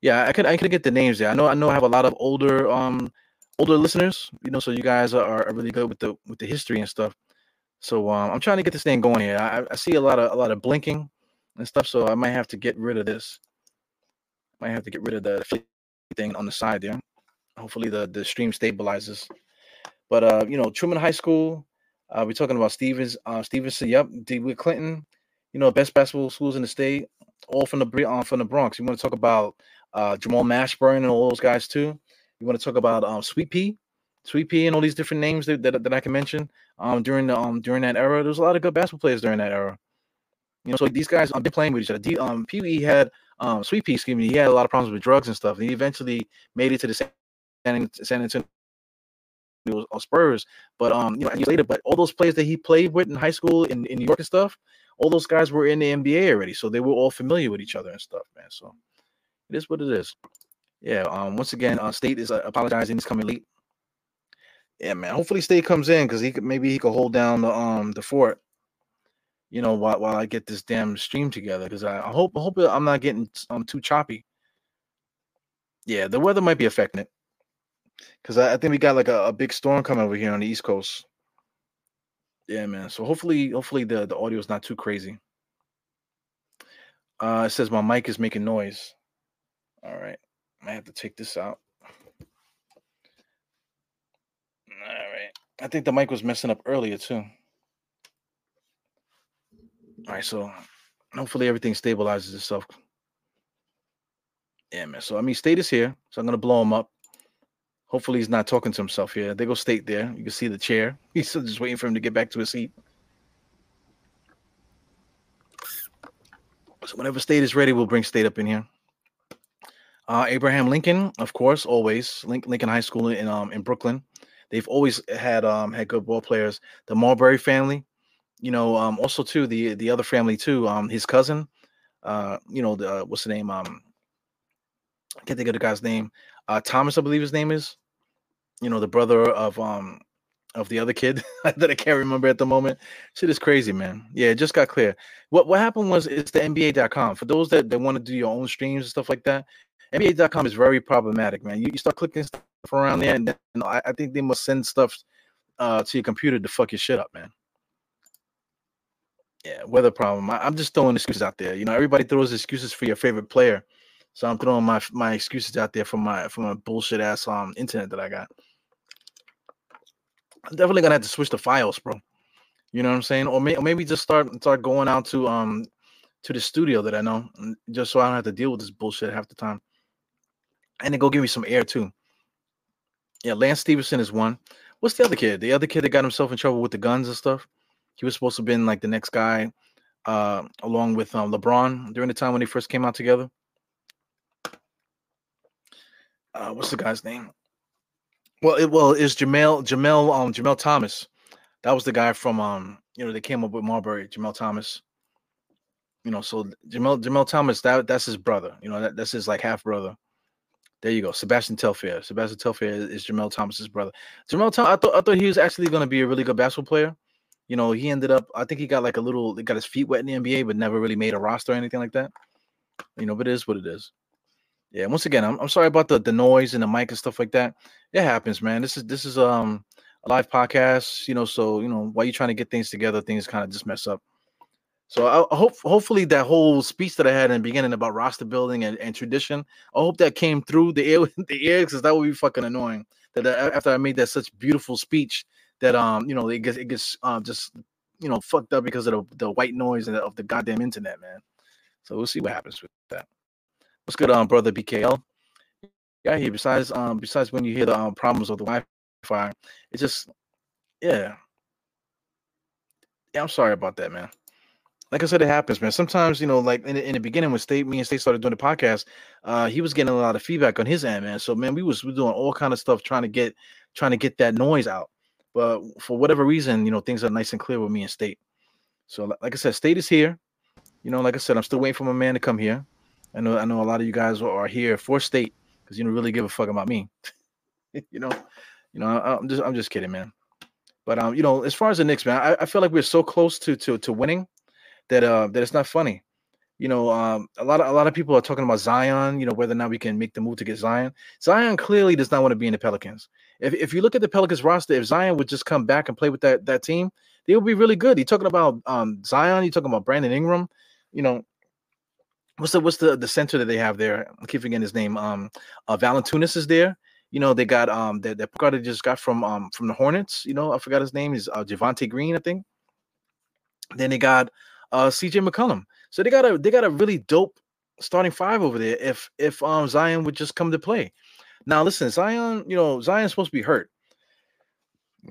Yeah, I could I could get the names there. I know I know I have a lot of older um older listeners, you know, so you guys are, are really good with the with the history and stuff. So um, I'm trying to get this thing going here. I, I see a lot of a lot of blinking and stuff, so I might have to get rid of this. I might have to get rid of the thing on the side there. Hopefully the the stream stabilizes. But uh, you know, Truman High School. Uh, we're talking about Stevens, uh, Stevenson. Yep, D. With Clinton. You know, best basketball schools in the state, all from the uh, from the Bronx. You want to talk about uh, Jamal Mashburn and all those guys too. You want to talk about um, Sweet Pea, Sweet Pea, and all these different names that, that, that I can mention um, during the um during that era. There's a lot of good basketball players during that era. You know, so these guys um, been playing with each other. D, um, Pee Wee had um, Sweet Pea, excuse me, he had a lot of problems with drugs and stuff. And he eventually made it to the San, Antonio Spurs. But um, you know, years later, but all those players that he played with in high school in, in New York and stuff, all those guys were in the NBA already, so they were all familiar with each other and stuff, man. So it is what it is. Yeah. Um. Once again, uh, State is uh, apologizing. He's coming late. Yeah, man. Hopefully, State comes in because he could maybe he could hold down the um the fort. You know, while while I get this damn stream together, because I, I hope I hope I'm not getting um too choppy. Yeah, the weather might be affecting it because I, I, think we got like a, a, big storm coming over here on the East Coast. Yeah, man. So hopefully, hopefully the the audio is not too crazy. Uh, it says my mic is making noise. All right. I have to take this out. All right. I think the mic was messing up earlier too. All right, so hopefully everything stabilizes itself. Yeah, man. So I mean, state is here, so I'm gonna blow him up. Hopefully, he's not talking to himself here. They go state there. You can see the chair. He's still just waiting for him to get back to his seat. So whenever state is ready, we'll bring state up in here. Uh, Abraham Lincoln, of course, always Lincoln High School in um in Brooklyn. They've always had um had good ball players. The Marbury family, you know, um also too the the other family too. Um, his cousin, uh, you know, the what's the name? Um, I can't think of the guy's name. Uh, Thomas, I believe his name is. You know, the brother of um of the other kid that I can't remember at the moment. Shit is crazy, man. Yeah, it just got clear. What what happened was it's the NBA.com. For those that, that want to do your own streams and stuff like that, NBA.com is very problematic, man. You, you start clicking stuff around there, and then, you know, I, I, think they must send stuff uh, to your computer to fuck your shit up, man. Yeah, weather problem. I, am just throwing excuses out there. You know, everybody throws excuses for your favorite player, so I'm throwing my my excuses out there for my for my bullshit ass um internet that I got. I'm definitely gonna have to switch the files, bro. You know what I'm saying? Or, may, or maybe just start start going out to um to the studio that I know, just so I don't have to deal with this bullshit half the time and then go give me some air too. Yeah, Lance Stephenson is one. What's the other kid? The other kid that got himself in trouble with the guns and stuff. He was supposed to have been like the next guy, uh, along with um, LeBron during the time when they first came out together. Uh, what's the guy's name? Well, it well is Jamel Jamel um Jamel Thomas. That was the guy from um you know they came up with Marbury Jamel Thomas. You know, so Jamel Jamel Thomas that that's his brother. You know that that's his like half brother. There you go, Sebastian Telfair. Sebastian Telfair is Jamel Thomas's brother. Jamel Thomas, I thought I thought he was actually going to be a really good basketball player. You know, he ended up. I think he got like a little. He got his feet wet in the NBA, but never really made a roster or anything like that. You know, but it is what it is. Yeah. Once again, I'm, I'm sorry about the the noise and the mic and stuff like that. It happens, man. This is this is um a live podcast. You know, so you know while you're trying to get things together, things kind of just mess up. So I, hope hopefully that whole speech that I had in the beginning about roster building and, and tradition, I hope that came through the air the air because that would be fucking annoying. That after I made that such beautiful speech that um you know it gets it gets um just you know fucked up because of the, the white noise of the goddamn internet, man. So we'll see what happens with that. What's good, um brother BKL? Yeah, here. Besides um besides when you hear the um, problems of the Wi-Fi, it's just yeah. Yeah, I'm sorry about that, man. like I said, it happens, man. Sometimes, you know, like in, in the beginning when State, me and State started doing the podcast, uh, he was getting a lot of feedback on his end, man. So, man, we was we doing all kind of stuff trying to get trying to get that noise out. But for whatever reason, you know, things are nice and clear with me and State. So, like I said, State is here. You know, like I said, I'm still waiting for my man to come here. I know, I know, a lot of you guys are here for State because you don't really give a fuck about me. you know, you know, I'm just, I'm just kidding, man. But um, you know, as far as the Knicks, man, I, I feel like we're so close to to to winning that uh that it's not funny. You know, um, a lot of a lot of people are talking about Zion. You know, whether or not we can make the move to get Zion. Zion clearly does not want to be in the Pelicans. If if you look at the Pelicans roster, if Zion would just come back and play with that that team, they would be really good. You're talking about um Zion. You're talking about Brandon Ingram. You know, what's the what's the the center that they have there? I keep forgetting his name. Um, uh, Valanciunas is there. You know, they got um that that guy they just got from um from the Hornets. You know, I forgot his name is uh, Javonte Green, I think. Then they got uh, CJ McCollum. So they got a they got a really dope starting five over there. If if um Zion would just come to play. Now listen, Zion, you know Zion's supposed to be hurt.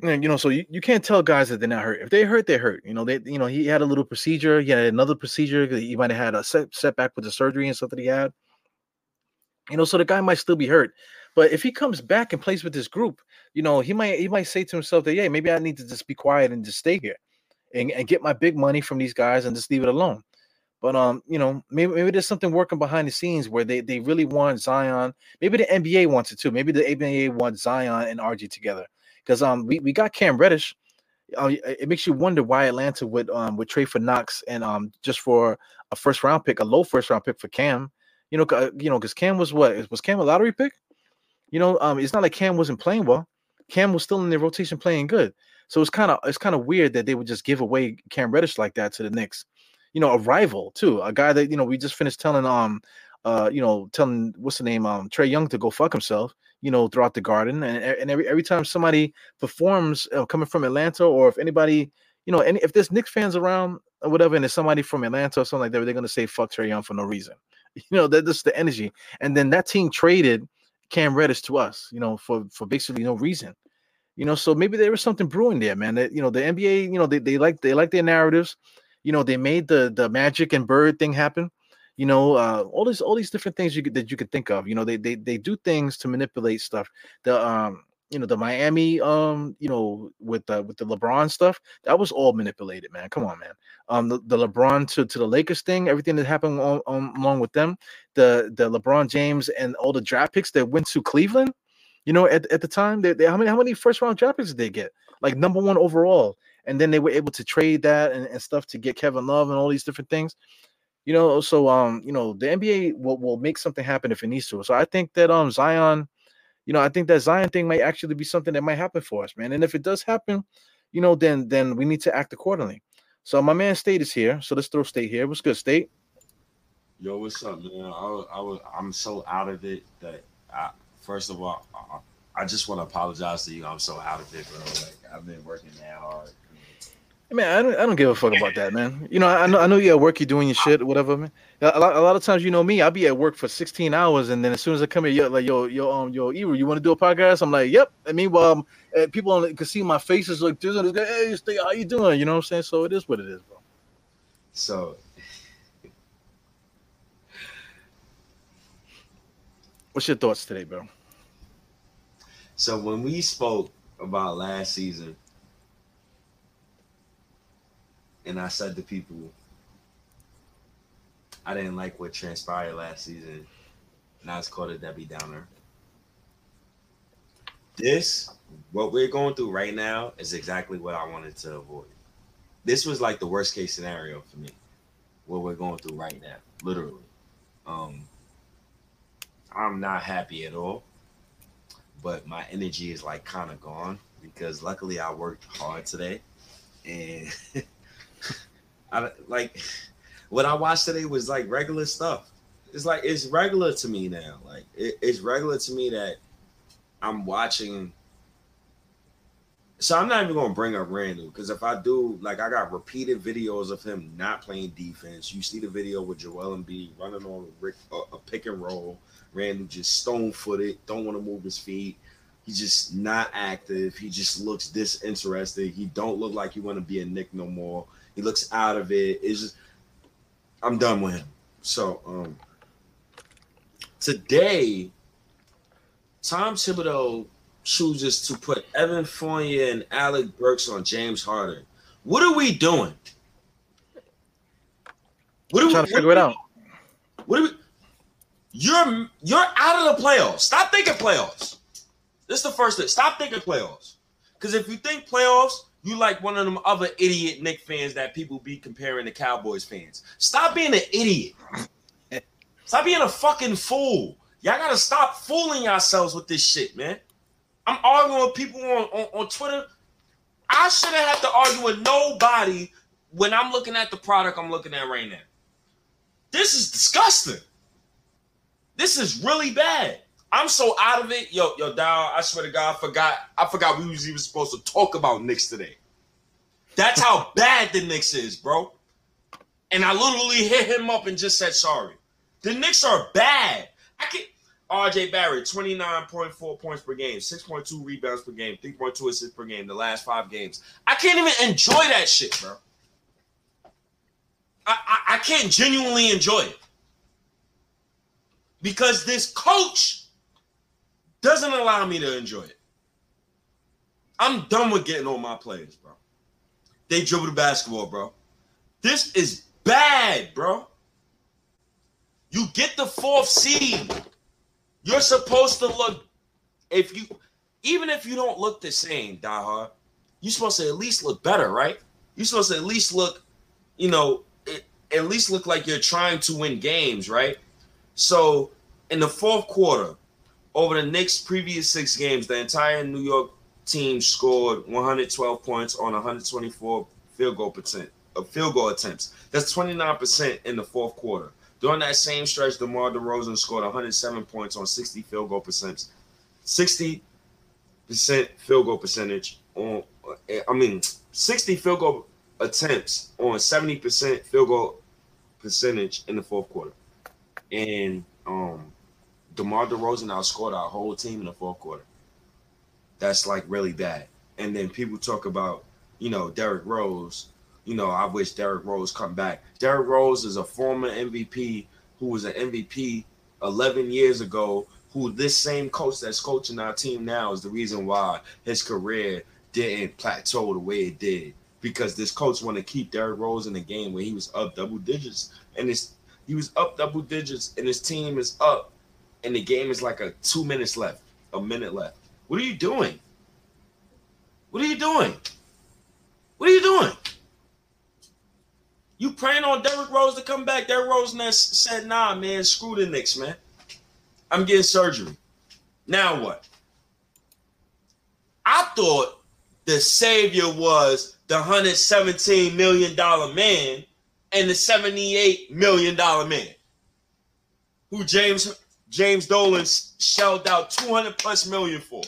And you know, so you, you can't tell guys that they're not hurt. If they hurt, they're hurt. You know, they you know he had a little procedure. He had another procedure. He might have had a set, setback with the surgery and stuff that he had. You know, so the guy might still be hurt. But if he comes back and plays with this group, you know, he might he might say to himself that, yeah, maybe I need to just be quiet and just stay here and, and get my big money from these guys and just leave it alone. But um, you know, maybe maybe there's something working behind the scenes where they they really want Zion. Maybe the NBA wants it too. Maybe the NBA wants Zion and RG together because um we, we got Cam Reddish. Uh, it makes you wonder why Atlanta would um would trade for Knox and um just for a first round pick, a low first round pick for Cam. You know, uh, you know, because Cam was what was Cam a lottery pick? You know, um, it's not like Cam wasn't playing well. Cam was still in the rotation playing good. So it's kind of it's kind of weird that they would just give away Cam Reddish like that to the Knicks. You know, a rival too, a guy that you know we just finished telling um uh you know telling what's the name um Trae Young to go fuck himself. You know, throughout the Garden, and and every every time somebody performs uh, coming from Atlanta, or if anybody you know, any if there's Knicks fans around or whatever, and there's somebody from Atlanta or something like that, they're gonna say fuck Trae Young for no reason. You know, that that's the energy. And then that team traded Cam Reddish to us, you know, for for basically no reason. You know, so maybe there was something brewing there, man. That you know, the NBA, you know, they, they like they like their narratives. You know, they made the the magic and bird thing happen. You know, uh, all these all these different things you could that you could think of. You know, they they they do things to manipulate stuff. The um, you know, the Miami, um, you know, with the with the LeBron stuff, that was all manipulated, man. Come on, man. Um, the, the LeBron to, to the Lakers thing, everything that happened on, on, along with them, the the LeBron James and all the draft picks that went to Cleveland, you know, at, at the time, they, they, how many how many first round draft picks did they get? Like number one overall, and then they were able to trade that and, and stuff to get Kevin Love and all these different things. You know, so um, you know, the NBA will, will make something happen if it needs to. So I think that um Zion, you know, I think that Zion thing might actually be something that might happen for us, man. And if it does happen, you know, then then we need to act accordingly. So my man State is here. So let's throw State here. What's good, State? Yo, what's up, man? I, I was I'm so out of it that I first of all, I just want to apologize to you. I'm so out of it, bro. Like I've been working that hard. Man, I don't, I don't give a fuck about that, man. You know, I know, I know you at work, you're doing your shit, whatever, man. A lot, a lot of times, you know me, I'll be at work for 16 hours, and then as soon as I come here, you're like, yo, yo, um, yo, Ebro, you want to do a podcast? I'm like, yep. I mean, well, um, eh, people can see my faces like, this, this guy, hey, stay, how you doing? You know what I'm saying? So it is what it is, bro. So, what's your thoughts today, bro? So when we spoke about last season, and I said to people, I didn't like what transpired last season, and I was called a Debbie Downer. This, what we're going through right now, is exactly what I wanted to avoid. This was like the worst case scenario for me, what we're going through right now, literally. Um, I'm not happy at all but my energy is like kind of gone because luckily I worked hard today, and I like what I watched today was like regular stuff. It's like it's regular to me now. Like it, it's regular to me that I'm watching. So I'm not even gonna bring up Randle because if I do, like I got repeated videos of him not playing defense. You see the video with Joel Embiid running on a, a pick and roll Randle just stone footed, don't want to move his feet. He's just not active. He just looks disinterested. He don't look like he want to be a Knick no more. He looks out of it. It's just I'm done with him. So um today, Tom Thibodeau chooses to put Evan Fournier and Alec Burks on James Harden. What are we doing? What are I'm trying we to figure it out. What are we? You're you're out of the playoffs. Stop thinking playoffs. This is the first thing. Stop thinking playoffs. Because if you think playoffs, you like one of them other idiot Knick fans that people be comparing to Cowboys fans. Stop being an idiot. Stop being a fucking fool. Y'all gotta stop fooling yourselves with this shit, man. I'm arguing with people on, on, on Twitter. I shouldn't have to argue with nobody when I'm looking at the product I'm looking at right now. This is disgusting. This is really bad. I'm so out of it. Yo, yo, Dow, I swear to God, I forgot. I forgot we was even supposed to talk about Knicks today. That's how bad the Knicks is, bro. And I literally hit him up and just said sorry. The Knicks are bad. I can RJ Barrett, 29.4 points per game, 6.2 rebounds per game, 3.2 assists per game, the last five games. I can't even enjoy that shit, bro. I, I, I can't genuinely enjoy it. Because this coach doesn't allow me to enjoy it. I'm done with getting on my players, bro. They dribble the basketball, bro. This is bad, bro. You get the fourth seed. You're supposed to look, if you, even if you don't look the same, Die Hard, you're supposed to at least look better, right? You're supposed to at least look, you know, at least look like you're trying to win games, right? So in the fourth quarter, over the Knicks' previous six games, the entire New York team scored 112 points on 124 field goal percent of field goal attempts. That's 29% in the fourth quarter. During that same stretch, DeMar DeRozan scored 107 points on 60 field goal percent, 60 percent field goal percentage on. I mean, 60 field goal attempts on 70 percent field goal percentage in the fourth quarter, and um, DeMar DeRozan outscored our whole team in the fourth quarter. That's like really bad. And then people talk about, you know, Derrick Rose you know, I wish Derrick Rose come back. Derrick Rose is a former MVP who was an MVP 11 years ago. Who this same coach that's coaching our team now is the reason why his career didn't plateau the way it did because this coach want to keep Derrick Rose in the game where he was up double digits and it's he was up double digits and his team is up and the game is like a two minutes left, a minute left. What are you doing? What are you doing? What are you doing? You praying on Derrick Rose to come back? Derrick Rose said, "Nah, man, screw the Knicks, man. I'm getting surgery." Now what? I thought the savior was the 117 million dollar man and the 78 million dollar man, who James James Dolan shelled out 200 plus million for.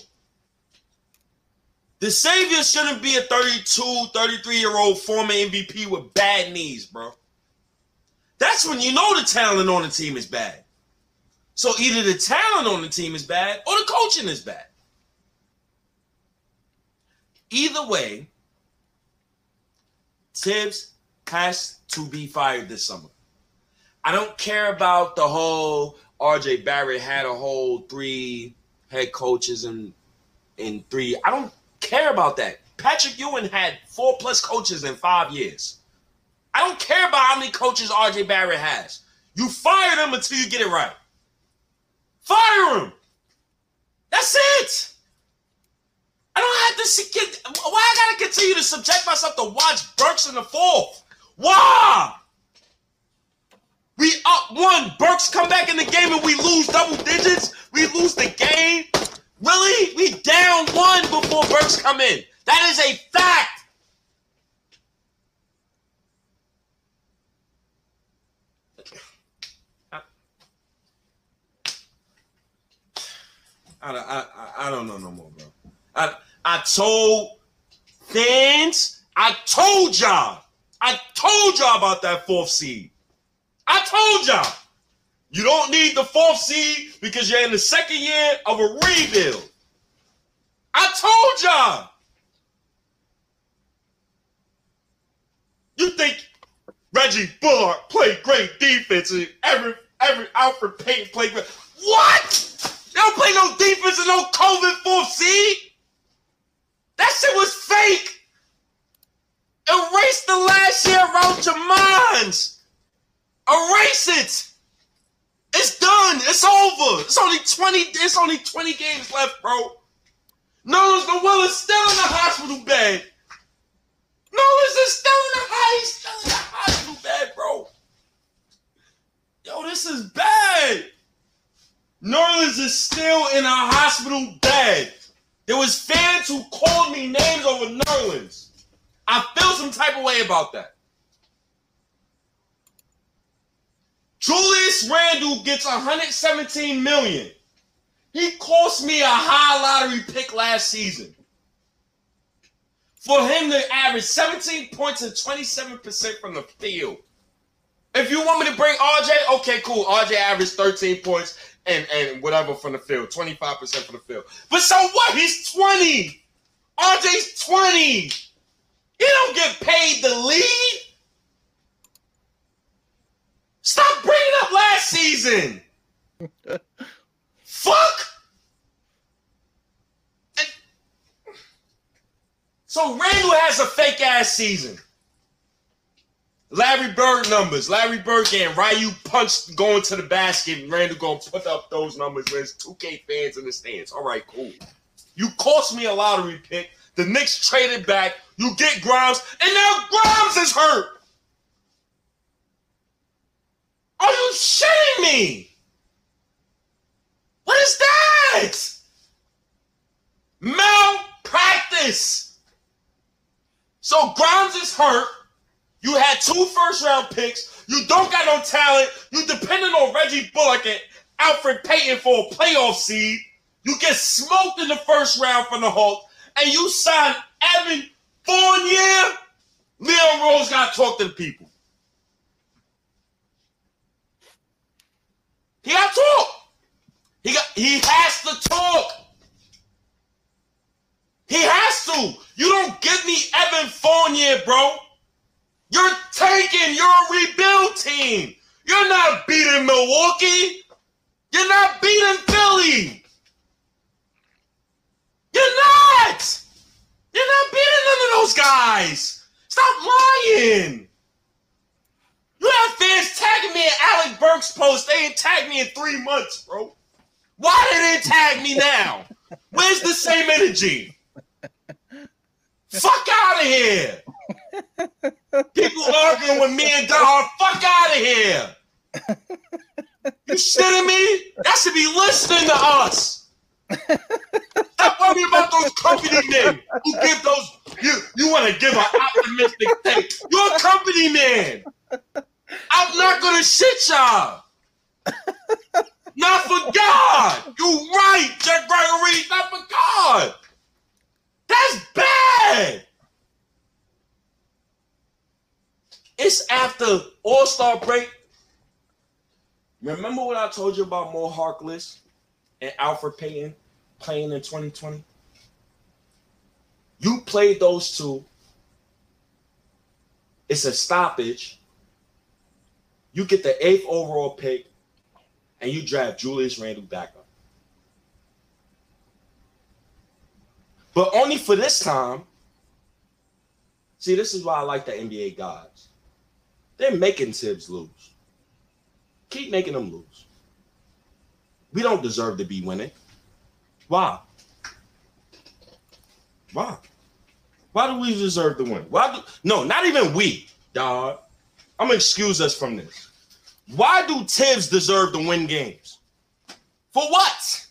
The savior shouldn't be a 32, 33 year old former MVP with bad knees, bro. That's when you know the talent on the team is bad. So either the talent on the team is bad or the coaching is bad. Either way, Thibs has to be fired this summer. I don't care about the whole RJ Barrett had a whole three head coaches and in three. I don't care about that. Patrick Ewing had four plus coaches in five years. I don't care about how many coaches RJ Barrett has. You fire them until you get it right. Fire them. That's it. I don't have to see. Why I gotta continue to subject myself to watch Burks in the fourth? Why? We up one. Burks come back in the game and we lose double digits. We lose the game. Really? We down one before Burks come in. That is a fact. I, I, I don't know no more, bro. I I told fans, I told y'all, I told y'all about that fourth seed. I told y'all. You don't need the fourth seed because you're in the second year of a rebuild. I told y'all. You think Reggie Bullock played great defense and every every Elfrid Payton played great. What? They don't play no defense and no COVID fourth seed. That shit was fake. Erase the last year out your minds. Erase it. It's done. It's over. It's only 20, it's only 20 games left, bro. Nerlens Noel is still in the hospital bed. Nerlens is still in the he's still in the hospital bed, bro. Yo, this is bad. Nerlens is still in a hospital bed. There was fans who called me names over Nerlens. I feel some type of way about that. Julius Randle gets 117 million. He cost me a high lottery pick last season. For him to average 17 points and 27% from the field. If you want me to bring RJ, okay, cool. RJ averaged 13 points and, and whatever from the field, 25% from the field. But so what? He's 20. RJ's 20. He don't get paid to lead. Stop bringing up last season. Fuck. And so Randle has a fake ass season. Larry Bird numbers. Larry Bird getting Ryu punched going to the basket. Randle gonna put up those numbers when there's 2K fans in the stands. All right, cool. You cost me a lottery pick. The Knicks traded back. You get Grimes, and now Grimes is hurt. Are you shitting me? What is that? Malpractice. So Grimes is hurt. You had two first round picks. You don't got no talent. You dependent on Reggie Bullock and Elfrid Payton for a playoff seed. You get smoked in the first round from the Hulk, and you sign Evan Fournier. Leon Rose got to talk to the people. He got to talk. He got. He has to talk. He has to. You don't give me Evan Fournier, bro. You're tanking. You're a rebuild team. You're not beating Milwaukee. You're not beating Philly. You're not. You're not beating none of those guys. Stop lying. Have fans tagging me in Alec Burks' post. They ain't tagged me in three months, bro. Why did they tag me now? Where's the same energy? Fuck out of here. People arguing with me and Don. Fuck out of here. You shitting me? That should be listening to us. Stop worrying about those company men who give those. You you want to give an optimistic take? You're a company man. I'm not gonna shit y'all. Not for God. You right, Jack Gregory. Not for God. That's bad. It's after All Star break. Remember what I told you about Mo Harkless and Elfrid Payton playing in 2020? You played those two. It's a stoppage. You get the eighth overall pick, and you draft Julius Randle back up. But only for this time. See, this is why I like the NBA gods. They're making Thibs lose. Keep making them lose. We don't deserve to be winning. Why? Why? Why do we deserve to win? Why do no, not even we, dog. I'm gonna excuse us from this. Why do Thibs deserve to win games? For what?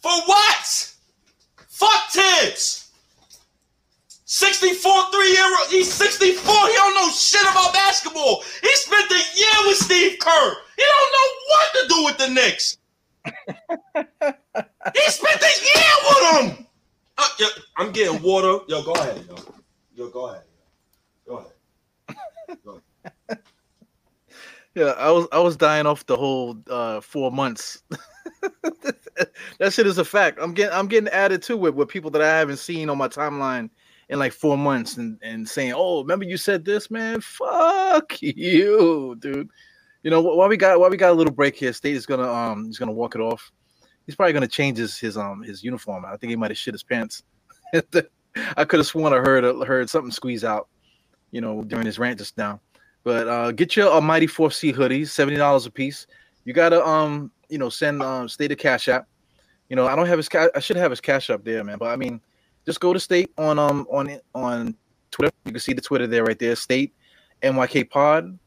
For what? Fuck Thibs. 64 three year old. He's 64. He don't know shit about basketball. He spent the year with Steve Kerr. He don't know what to do with the Knicks. he spent the year with him. Uh, yeah, I'm getting water. Yo, go ahead, yo. Yo, go ahead. Go ahead. Go ahead. Yeah, I was I was dying off the whole uh four months. that shit is a fact. I'm getting I'm getting added to it with people that I haven't seen on my timeline in like four months and, and saying, "Oh, remember you said this, man? Fuck you, dude." You know, while we got while we got a little break here, State is gonna um he's gonna walk it off. He's probably gonna change his his um his uniform. I think he might have shit his pants. I could have sworn I heard heard something squeeze out, you know, during his rant just now. But uh get your Almighty 4C hoodies, seventy dollars a piece. You gotta um you know send um State a cash app. You know, I don't have his. I should have his cash up there, man. But I mean, just go to State on um on on Twitter. You can see the Twitter there right there. State NYK Pod.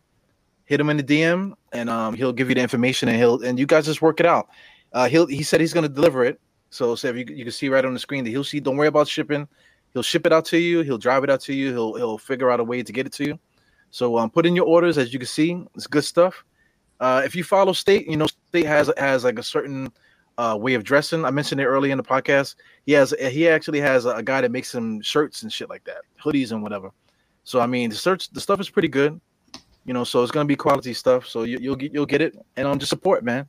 Hit him in the DM, and um he'll give you the information, and he'll and you guys just work it out. Uh, he'll he said he's gonna deliver it. So, so if you, you can see right on the screen that he'll see. Don't worry about shipping. He'll ship it out to you. He'll drive it out to you. He'll he'll figure out a way to get it to you. So um, put in your orders as you can see. It's good stuff. Uh, if you follow State, you know State has has like a certain uh, way of dressing. I mentioned it earlier in the podcast. He has he actually has a, guy that makes some shirts and shit like that, hoodies and whatever. So I mean, the search the stuff is pretty good, you know. So it's gonna be quality stuff. So you, will get you'll get it, and um, just support, man.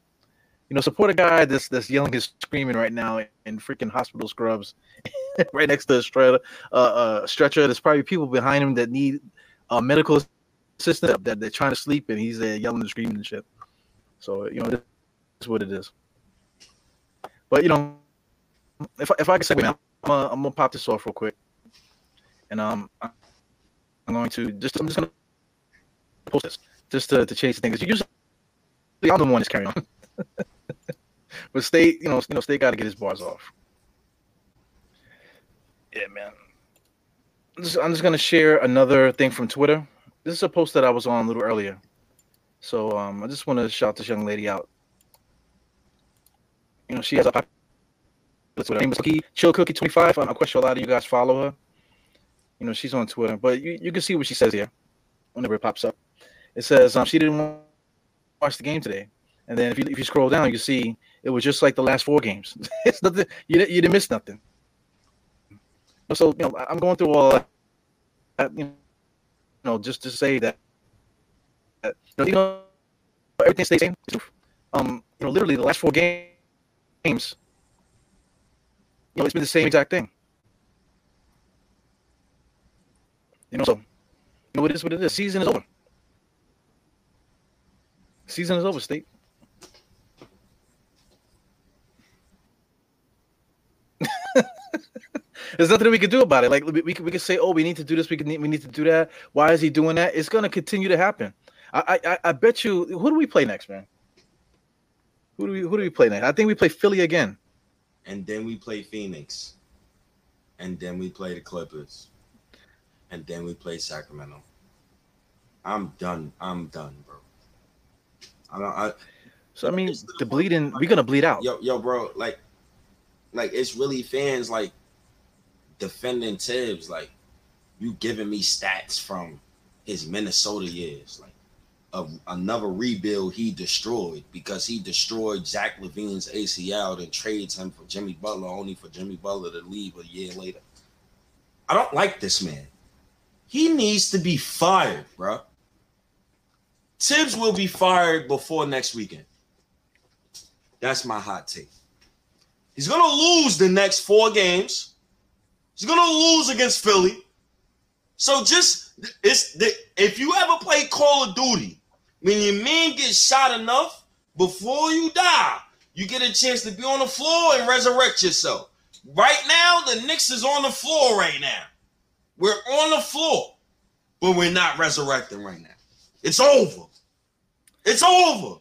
You know, support a guy that's that's yelling and screaming right now in freaking hospital scrubs, right next to a stretcher. Uh, uh, stretcher. There's probably people behind him that need uh, medical assistance that they're trying to sleep, and he's uh, yelling and screaming and shit. So you know, that's what it is. But you know, if if I can say, I'm gonna, I'm gonna pop this off real quick, and um, I'm going to just I'm just gonna post this just to, to change the thing because you usually I'm the one that's carrying on, but state you know you know state got to get his bars off. Yeah, man. I'm just, gonna share another thing from Twitter. This is a post that I was on a little earlier, so um, I just want to shout this young lady out. You know, she has a Twitter name is Cookie Chill Cookie 25. I'm quite sure a lot of you guys follow her. You know, she's on Twitter, but you, you can see what she says here whenever it pops up. It says um, she didn't watch the game today. And then if you if you scroll down, you see it was just like the last four games. it's nothing you, you didn't miss nothing. So you know, I'm going through all that, you know, just to say that, that you know, everything stays the same. Um, you know, literally the last four games you know, it's been the same exact thing. You know, so you know what it is what it is. Season is over. Season is over, State. There's nothing we can do about it. Like we, we, can, we can say, oh, we need to do this. We can we need to do that. Why is he doing that? It's gonna continue to happen. I I, I bet you. Who do we play next, man? Who do we who do we play next? I think we play Philly again. And then we play Phoenix. And then we play the Clippers. And then we play Sacramento. I'm done. I'm done, bro. I don't I so I mean the bleeding we're gonna bleed out. Yo, yo, bro, like like it's really fans like defending Thibs, like you giving me stats from his Minnesota years. Like a, another rebuild he destroyed because he destroyed Zach LaVine's ACL and trades him for Jimmy Butler, only for Jimmy Butler to leave a year later. I don't like this man. He needs to be fired, bro. Thibs will be fired before next weekend. That's my hot take. He's gonna lose the next four games. He's gonna lose against Philly. So just it's the, if you ever play Call of Duty when your man gets shot enough before you die, you get a chance to be on the floor and resurrect yourself. Right now, the Knicks is on the floor right now. We're on the floor, but we're not resurrecting right now. It's over. It's over.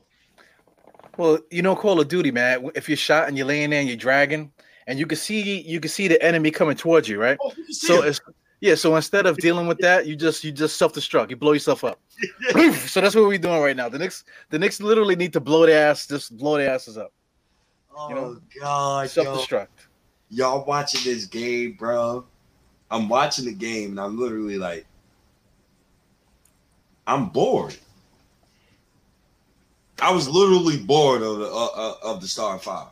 Well, you know, Call of Duty, man. If you're shot and you're laying there and you're dragging, and you can see you can see the enemy coming towards you, right? Oh, you so it's yeah, so instead of dealing with that, you just you just self destruct. You blow yourself up. so that's what we're doing right now. The Knicks, the Knicks literally need to blow their ass, just blow their asses up. Oh you know? God, self destruct. Y'all watching this game, bro? I'm watching the game and I'm literally like, I'm bored. I was literally bored of the uh, uh, of the starting five.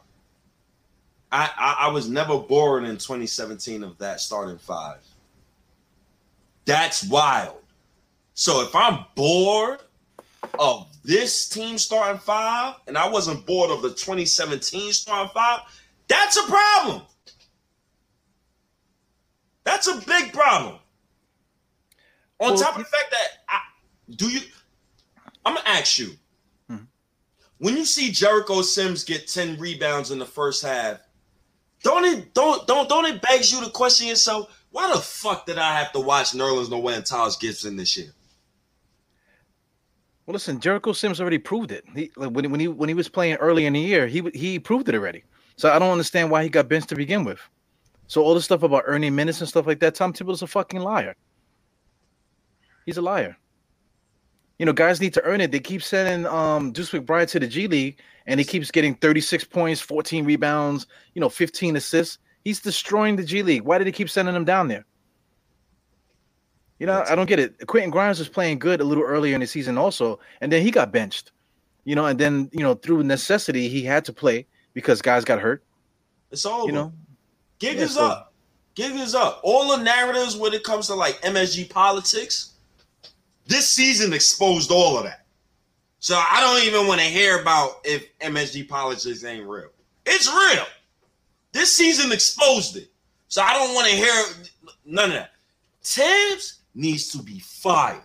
I, I I was never bored in 2017 of that starting five. That's wild. So if I'm bored of this team starting five, and I wasn't bored of the 2017 starting five, that's a problem. That's a big problem. On Well, top of the fact that I, do you I'm gonna ask you. Mhm. When you see Jericho Sims get 10 rebounds in the first half, don't it don't don't don't it begs you to question yourself, why the fuck did I have to watch Nerlens Noel and Taj Gibson this year? Well, listen, Jericho Sims already proved it. He like, when, when he when he was playing early in the year, he he proved it already. So I don't understand why he got benched to begin with. So all this stuff about earning minutes and stuff like that, Tom Thibodeau's a fucking liar. He's a liar. You know, guys need to earn it. They keep sending um Deuce McBride to the G League, and he keeps getting 36 points, 14 rebounds, you know, 15 assists. He's destroying the G League. Why did he keep sending him down there? You know, I don't get it. Quentin Grimes was playing good a little earlier in the season, also, and then he got benched. You know, and then you know through necessity he had to play because guys got hurt. It's all You know, Gig Yeah, is so- up. Gig is up. All the narratives when it comes to like MSG politics, this season exposed all of that. So I don't even want to hear about if MSG politics ain't real. It's real. This season exposed it. So I don't want to hear none of that. Thibs needs to be fired.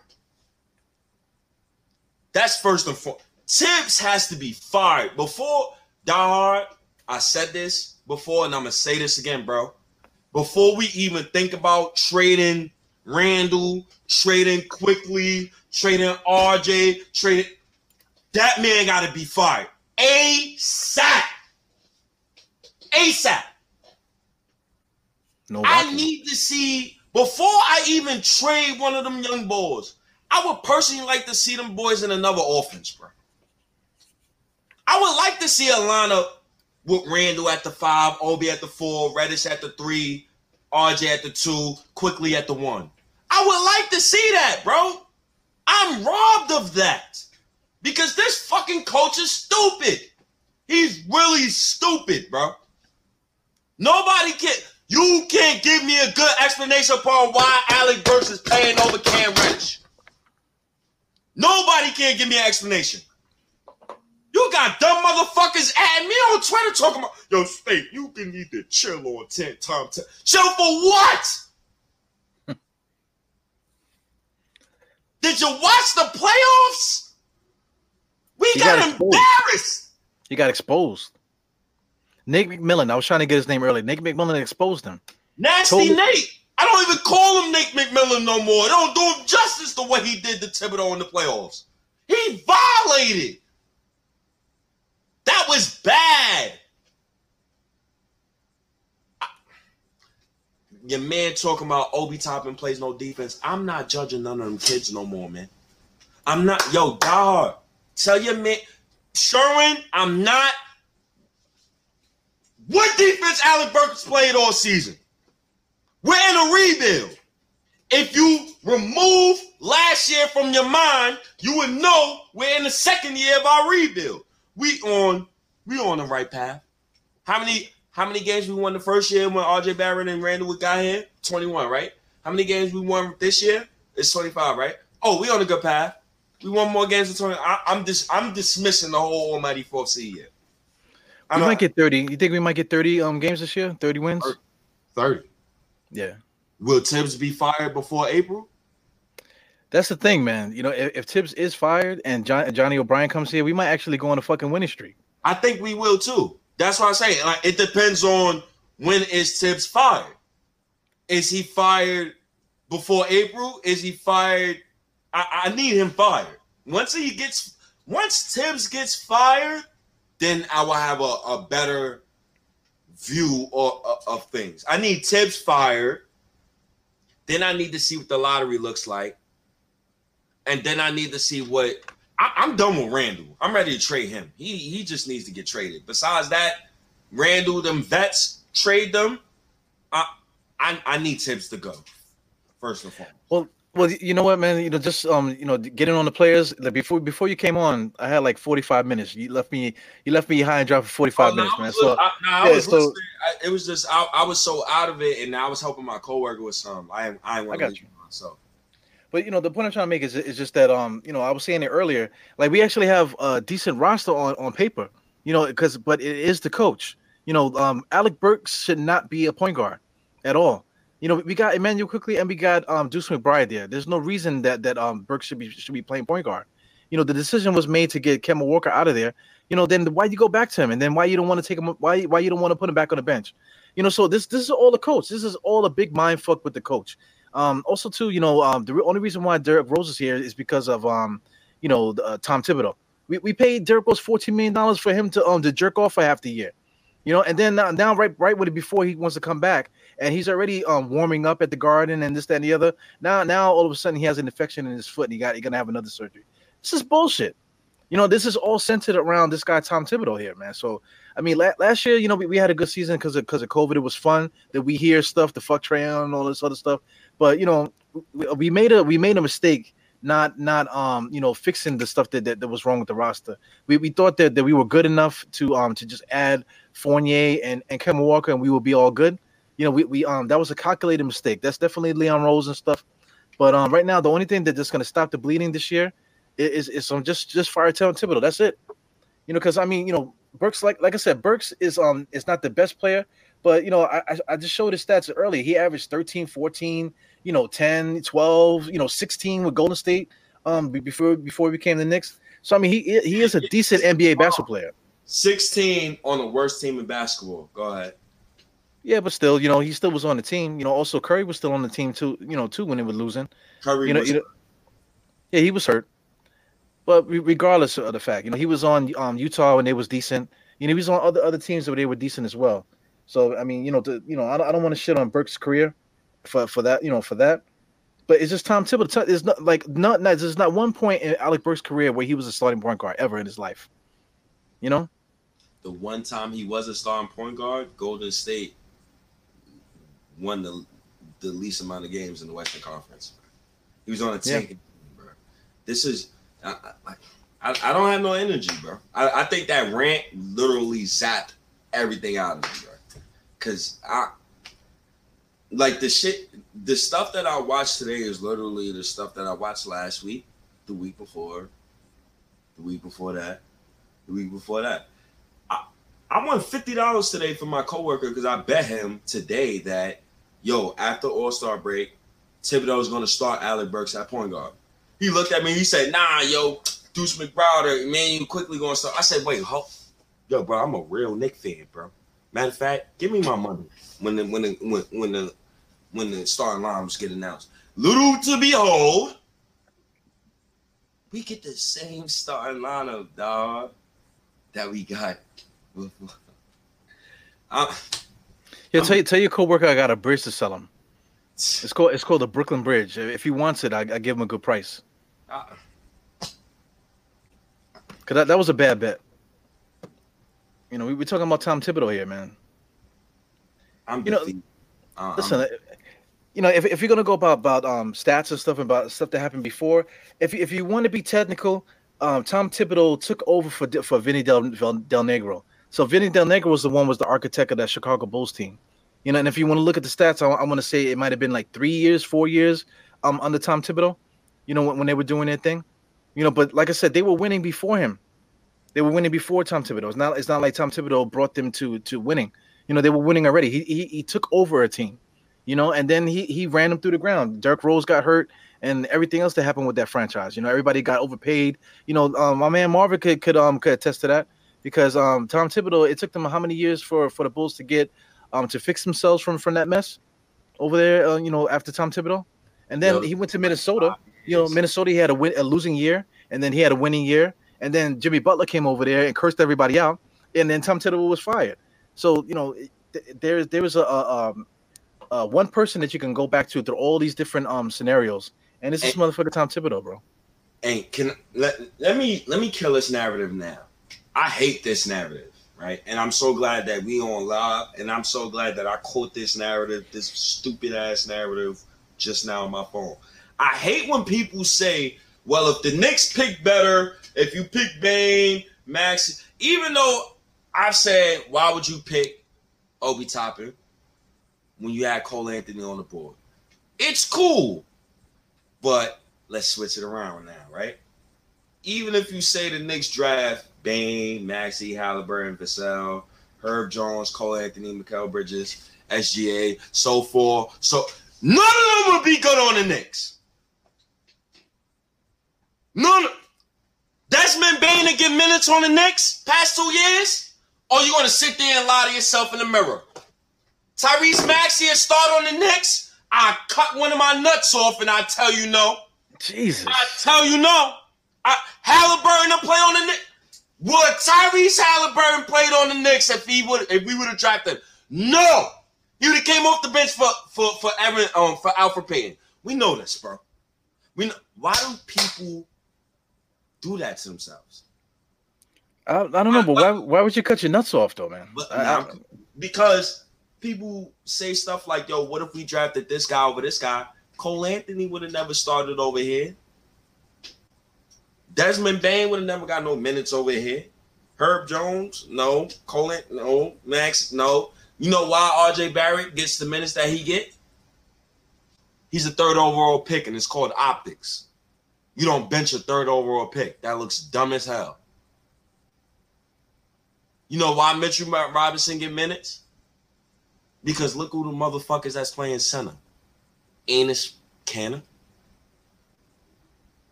That's first and foremost. Thibs has to be fired. Before Die Hard, I said this before, and I'm gonna say this again, bro. Before we even think about trading Randle, trading Quickley, trading RJ, trading that man gotta be fired. ASAP. ASAP. no. I need to see before I even trade one of them young boys. I would personally like to see them boys in another offense, bro. I would like to see a lineup with Randle at the five, Obi at the four, Reddish at the three, RJ at the two, Quickley at the one. I would like to see that, bro. I'm robbed of that because this fucking coach is stupid. He's really stupid, bro. Nobody can. You can't give me a good explanation upon why Alec Burks is paying over Cam Reddish. Nobody can give me an explanation. You got dumb motherfuckers at me on Twitter talking about, yo, State, you can need to chill on 10 time. 10. Chill for what? Did you watch the playoffs? We He got, got embarrassed. He got exposed. Nick McMillan. I was trying to get his name early. Nick McMillan exposed him. Nasty Totally- Nate. I don't even call him Nate McMillan no more. They don't do him justice the way he did to Thibodeau in the playoffs. He violated. That was bad. I- Your man talking about Obi Toppin plays no defense. I'm not judging none of them kids no more, man. I'm not, yo, dog. Tell your man, Sherwin, I'm not. What defense Alec Burks played all season? We're in a rebuild. If you remove last year from your mind, you would know we're in the second year of our rebuild. We on we on the right path. How many how many games we won the first year when RJ Barrett and Randle got here? 21, right? How many games we won this year? It's 25, right? Oh, we on a good path. We won more games than 20. I, I'm just I'm dismissing the whole almighty fourth seed year. We I'm might not, get 30. You think we might get 30 um games this year? 30 wins? 30. Yeah. Will Thibs be fired before April? That's the thing, man. You know, if, if Thibs is fired and John, Johnnie Bryant comes here, we might actually go on a fucking winning streak. I think we will too. That's what I'm saying. Like it depends on when is Thibs fired. Is he fired before April? Is he fired? I, I need him fired. Once he gets once Thibs gets fired, then I will have a, a better view of, of, things. I need Thibs fired. Then I need to see what the lottery looks like. And then I need to see what I, I'm done with Randle. I'm ready to trade him. He he just needs to get traded. Besides that, Randle, them vets, trade them. I I, I need Thibs to go first and foremost. Well, you know what, man? You know, just um, you know, getting on the players. Like before, before you came on, I had like forty five minutes. You left me, you left me high and dry for forty five Oh, no, minutes, man. So I, no, I yeah, was so- listening. I, it was just I, I was so out of it, and I was helping my coworker with some. I I, I want you. So But you know, the point I'm trying to make is is just that um, you know, I was saying it earlier. Like we actually have a decent roster on on paper. You know, because but it is the coach. You know, um, Alec Burks should not be a point guard at all. You know, we got Immanuel Quickley and we got um Deuce McBride there. There's no reason that that um Burke should be should be playing point guard. You know, the decision was made to get Kemba Walker out of there. You know, then why you go back to him, and then why you don't want to take him? Why why you don't want to put him back on the bench? You know, so this this is all the coach. This is all a big mind fuck with the coach. Um, also too, you know, um, the re- only reason why Derrick Rose is here is because of um, you know, uh, Tom Thibodeau. We, we paid Derrick Rose fourteen million dollars for him to um to jerk off for half the year, you know, and then now, now right right with it before he wants to come back, and he's already um warming up at the Garden and this that and the other. Now now all of a sudden he has an infection in his foot and he got he gonna have another surgery. This is bullshit. You know, this is all centered around this guy Tom Thibodeau here, man. So I mean, la- last year, you know, we, we had a good season because of because of COVID. It was fun that we hear stuff, the fuck Trae and all this other stuff. But you know, we, we made a we made a mistake not not um you know fixing the stuff that, that, that was wrong with the roster. We, we thought that, that we were good enough to um to just add Fournier and and Kemba Walker and we would be all good. You know, we, we um that was a calculated mistake. That's definitely Leon Rose and stuff. But um right now the only thing that's gonna stop the bleeding this year is is some just just fire Tom Thibodeau. That's it. You know, because I mean, you know, Burks like like I said, Burks is um is not the best player, but you know, I I just showed his stats earlier. He averaged 13, 14, you know, 10, 12, you know, 16 with Golden State um before before he became the Knicks. So I mean, he he is a decent NBA basketball player. 16 on the worst team in basketball. Go ahead. Yeah, but still, you know, he still was on the team. You know, also Curry was still on the team too. You know, too when they were losing. Curry You know, was you know yeah, he was hurt. But regardless of the fact, you know, he was on um Utah when they was decent. You know, he was on other other teams where they were decent as well. So I mean, you know, to, you know, I don't, I don't want to shit on Burke's career for for that, you know, for that. But it's just Tom Thibodeau. It's not like not, not there's not one point in Alec Burke's career where he was a starting point guard ever in his life. You know, the one time he was a starting point guard, Golden State won the the least amount of games in the Western Conference. He was on a Yeah. tanking team, bro. This is I, I, I I don't have no energy, bro. I, I think that rant literally zapped everything out of me, bro. Cause I like the shit the stuff that I watched today is literally the stuff that I watched last week, the week before, the week before that, the week before that. I I won fifty dollars today for my coworker because I bet him today that yo after All Star break, Thibodeau is gonna start Alec Burks at point guard. He looked at me. He said, "Nah, yo, Deuce McBride, man, you Quickley gonna start." I said, "Wait, ho, yo, bro, I'm a real Knick fan, bro. Matter of fact, give me my money when the when the when, when the when the starting lineups get announced. Little to behold, we get the same starting lineup, dog, that we got. I, yeah. Tell you, tell your coworker I got a bridge to sell him. It's called it's called the Brooklyn Bridge. If he wants it, I, I give him a good price. I, Cause that, that was a bad bet. You know, we were talking about Tom Thibodeau here, man. I'm You know. Uh, Listen, I'm- uh, you know, if, if you're gonna go about about um stats and stuff about stuff that happened before, if you- if you want to be technical, um, Tom Thibodeau took over for for Vinny Del, Del Del Negro. So Vinny Del Negro was the one was the architect of that Chicago Bulls team. You know, and if you want to look at the stats, I, I want to say it might have been like three years, four years, um, under Tom Thibodeau. You know, when, when they were doing their thing. You know, but like I said, they were winning before him. They were winning before Tom Thibodeau. It's not it's not like Tom Thibodeau brought them to to winning. You know, they were winning already. He he, he took over a team you know, and then he he ran them through the ground. Dirk Rose got hurt, and everything else that happened with that franchise. You know, everybody got overpaid. You know, um, my man Marvin could could um could attest to that because um Tom Thibodeau. It took them how many years for for the Bulls to get um to fix themselves from from that mess over there. Uh, you know, after Tom Thibodeau, and then Yep. he went to Minnesota. You know, Minnesota he had a win a losing year, and then he had a winning year, and then Jimmy Butler came over there and cursed everybody out, and then Tom Thibodeau was fired. So you know, th- there there was a, a um uh, one person that you can go back to through all these different um scenarios, and it's this And- motherfucker Tom Thibodeau, bro. and can let let me let me kill this narrative now. I hate this narrative, right? And I'm so glad that we on live, and I'm so glad that I caught this narrative, this stupid ass narrative, just now on my phone. I hate when people say, "Well, if the Knicks pick better, if you pick Bane, Max," even though I've said, "Why would you pick Obi Toppin when you had Cole Anthony on the board?" It's cool, but let's switch it around now, right? Even if you say the Knicks draft Bane, Maxey, Halliburton, Vassell, Herb Jones, Cole Anthony, Mikal Bridges, SGA, so forth. So none of them would be good on the Knicks. None. Desmond Bane to get minutes on the Knicks past two years? Or you gonna sit there and lie to yourself in the mirror? Tyrese Maxey a start on the Knicks? I cut one of my nuts off and I tell you no. Jesus. I tell you no. I, Halliburton to play on the Knicks. Would Tyrese Halliburton played on the Knicks if he would if we would have drafted him? No. He would have came off the bench for for for Evan um for Elfrid Payton. We know this, bro. We know why do people do that to themselves? I, I don't know, but why why would you cut your nuts off though, man? But I- I- because people say stuff like, "Yo, what if we drafted this guy over this guy?" Cole Anthony would have never started over here. Desmond Bane would have never got no minutes over here. Herb Jones, no. Cole, An- no. Max, no. You know why RJ Barrett gets the minutes that he get? He's a third overall pick, and it's called optics. You don't bench a third overall pick. That looks dumb as hell. You know why Mitchell Robinson get minutes? Because look who the motherfuckers that's playing center. Enes Kanter,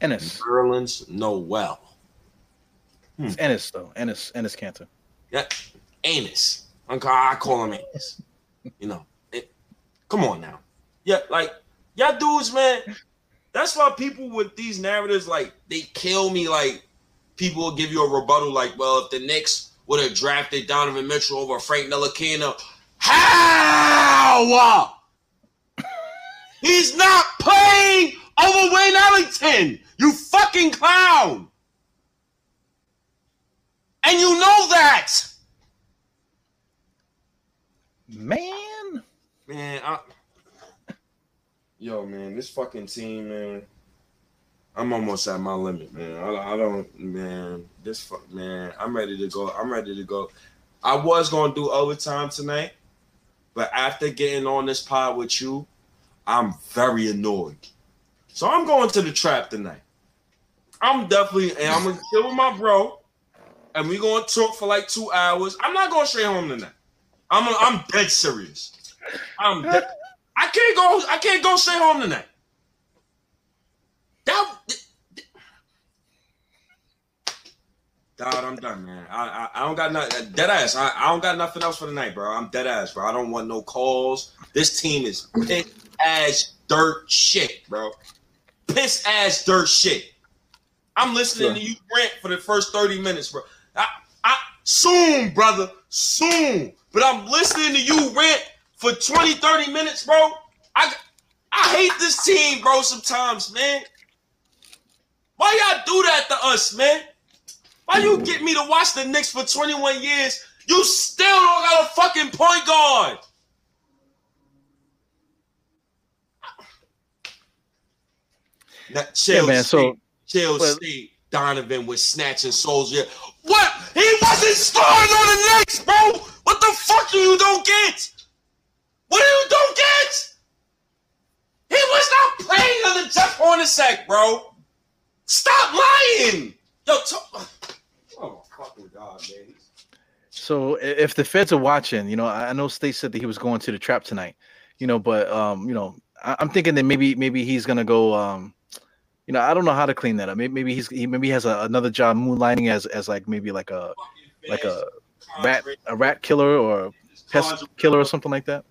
Ennis. Nerlens Noel. It's hmm. Ennis though. Ennis. Enes Kanter. Yeah, Anus. I'm I call him Anus. You know, it, come on now. Yeah, like y'all dudes, man. That's why people with these narratives, like, they kill me. Like, people will give you a rebuttal, like, well, if the Knicks would have drafted Donovan Mitchell over Frank Ntilikina, how? He's not playing over Wayne Ellington. You fucking clown. And you know that. Man. Man, I, yo, man, this fucking team, man. I'm almost at my limit, man. I, I don't, man. This fuck, man. I'm ready to go. I'm ready to go. I was gonna do overtime tonight, but after getting on this pod with you, I'm very annoyed. So I'm going to the trap tonight. I'm definitely, and I'm gonna chill with my bro, and we're gonna talk for like two hours. I'm not going straight home tonight. I'm, I'm dead serious. I'm. I can't go. I can't go straight home tonight. That. God, I'm done, man. I I, I don't got nothing. Dead ass. I, I don't got nothing else for the night, bro. I'm dead ass, bro. I don't want no calls. This team is piss ass dirt shit, bro. Piss ass dirt shit. I'm listening to you rant for the first 30 minutes, bro. I, I soon, brother, soon. But I'm listening to you rant for 20, 30 minutes, bro. I I hate this team, bro, sometimes, man. Why y'all do that to us, man? Why you get me to watch the Knicks for 21 years? You still don't got a fucking point guard. That chill, Yeah, man. So state. Donovan was snatching Soldier. What? He wasn't starting on the Knicks, bro. What the fuck do you don't get? What do you don't get? He was not playing under Jeff Hornacek, bro. Stop lying. Yo, talk. Oh fucking god, man. So if the feds are watching, you know, I know State said that he was going to the trap tonight, you know, but um, you know, I, I'm thinking that maybe maybe he's gonna go. Um, you know, I don't know how to clean that up. Maybe, maybe he's he maybe has a, another job moonlighting as as like maybe like a like a rat a rat killer or pest killer or something like that.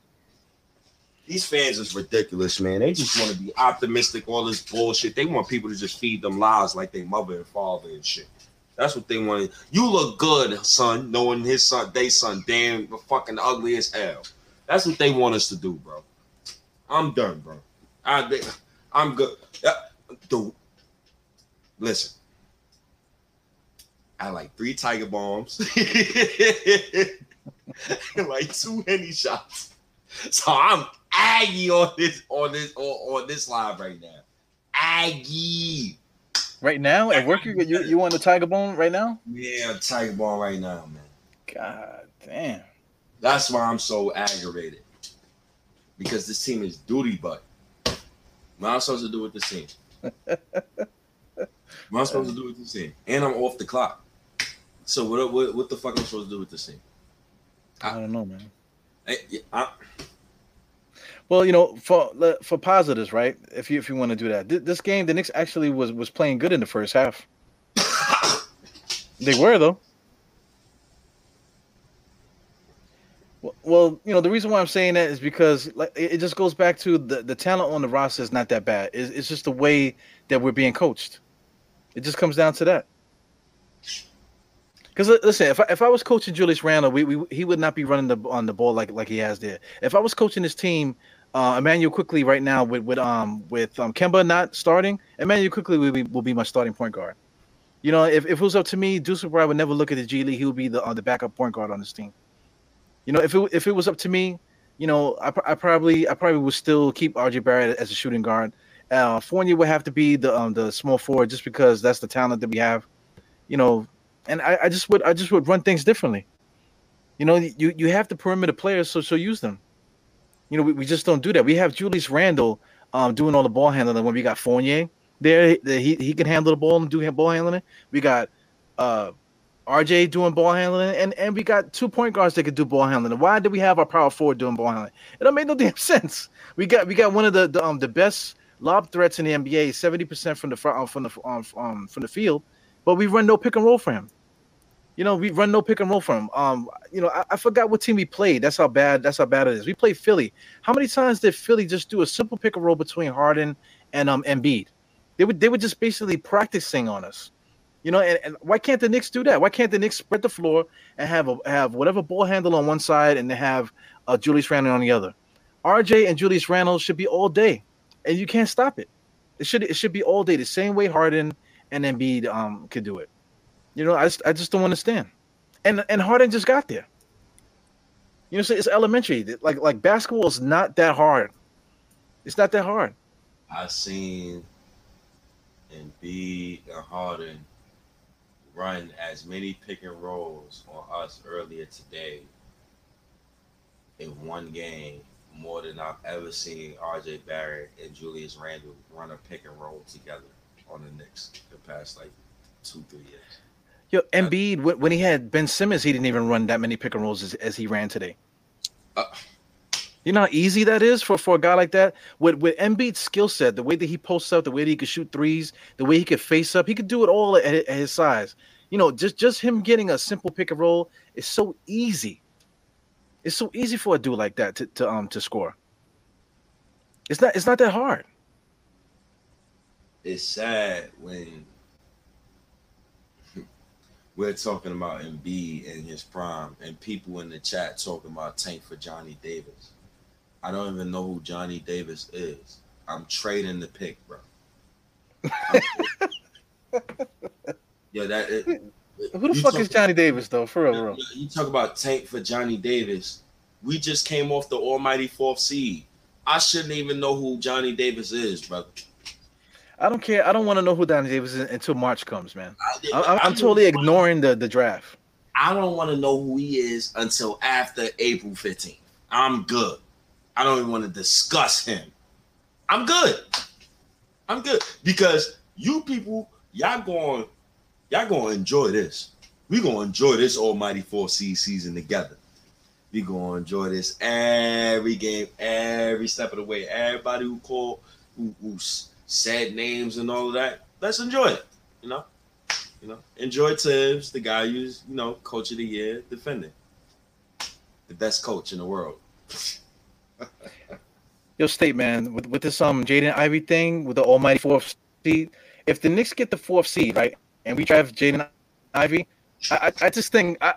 These fans is ridiculous, man. They just want to be optimistic, all this bullshit. They want people to just feed them lies like they mother and father and shit. That's what they want. You look good, son, knowing his son, they son, damn the fucking ugly as hell. That's what they want us to do, bro. I'm done, bro. I, I'm good. The, listen, I like three tiger bombs, like two henny shots. So I'm Aggie on this on this on, on this live right now. Aggie. Right now at work, you you you on the tiger bone right now? Yeah, tiger bomb right now, man. God damn. That's why I'm so aggravated. Because this team is duty butt. What am I supposed to do with this team? What am I supposed to do with this team? And I'm off the clock. So what what, what the fuck am I supposed to do with this team? I don't know, man. Yeah, I- Well, you know, for for positives, right? If you if you want to do that, this game, the Knicks actually was was playing good in the first half. They were though. Well- you know, the reason why I'm saying that is because like it it just goes back to the the talent on the roster is not that bad. It's, it's just the way that we're being coached. It just comes down to that. Because listen, if I, if I was coaching Julius Randle, we, we he would not be running the on the ball like like he has there. If I was coaching this team, uh, Immanuel Quickley right now with with um with um Kemba not starting, Immanuel Quickley will be will be my starting point guard. You know, if, if it was up to me, Deuce McBride would never look at the G League. He would be the uh, the backup point guard on this team. You know, if it if it was up to me, you know, I, I probably I probably would still keep RJ Barrett as a shooting guard. Uh, Fournier would have to be the um the small forward just because that's the talent that we have. You know, and I, I just would I just would run things differently. You know, you you have the perimeter players, so so use them. You know, we, we just don't do that. We have Julius Randle um doing all the ball handling when we got Fournier there. He he can handle the ball and do ball handling. We got uh RJ doing ball handling, and and we got two point guards that could do ball handling. Why did we have our power forward doing ball handling? It don't make no damn sense. We got we got one of the, the um the best lob threats in the NBA, seventy percent from the front um, from the um, um from the field, but we run no pick and roll for him. You know, we run no pick and roll for him. Um, you know, I, I forgot what team we played. That's how bad. That's how bad it is. We played Philly. How many times did Philly just do a simple pick and roll between Harden and um Embiid? They would they were just basically practicing on us. You know, and, and why can't the Knicks do that? Why can't the Knicks spread the floor and have a, have whatever ball handle on one side and they have uh, Julius Randle on the other? RJ and Julius Randle should be all day, and you can't stop it. It should it should be all day the same way Harden and Embiid um could do it. You know, I just I just don't understand. And and Harden just got there. You know, so it's elementary. Like like basketball is not that hard. It's not that hard. I've seen Embiid and Harden run as many pick and rolls on us earlier today in one game more than I've ever seen RJ Barrett and Julius Randle run a pick and roll together on the Knicks the past like two, three years. Yo, Embiid when, when he had Ben Simmons, he didn't even run that many pick and rolls as, as he ran today. Uh, You know how easy that is for, for a guy like that? With with Embiid's skill set, the way that he posts up, the way that he could shoot threes, the way he could face up, he could do it all at, at his size. You know, just just him getting a simple pick and roll is so easy. It's so easy for a dude like that to, to um to score. It's not it's not that hard. it's sad when we're talking about Embiid in his prime and people in the chat talking about tank for Johnny Davis. I don't even know who Johnny Davis is. I'm trading the pick, bro. yeah, that it, Who the fuck is Johnny Davis though? For real, bro. You talk about tank for Johnny Davis. We just came off the almighty fourth seed. I shouldn't even know who Johnny Davis is, brother. I don't care. I don't want to know who Johnny Davis is until March comes, man. I, I'm totally ignoring the the draft. I don't want to know who he is until after April 15th. I'm good. I don't even want to discuss him. I'm good. I'm good because you people, y'all going, y'all to enjoy this. We going to enjoy this Almighty Four C season together. We going to enjoy this every game, every step of the way. Everybody who called, who, who said names and all of that, let's enjoy it. You know, you know, enjoy Thibs, the guy who's you know coach of the year, defending the best coach in the world. Yo, state man, with with this um Jaden Ivey thing with the almighty fourth seed, if the Knicks get the fourth seed, right, and we draft Jaden Ivey, I, I I just think I,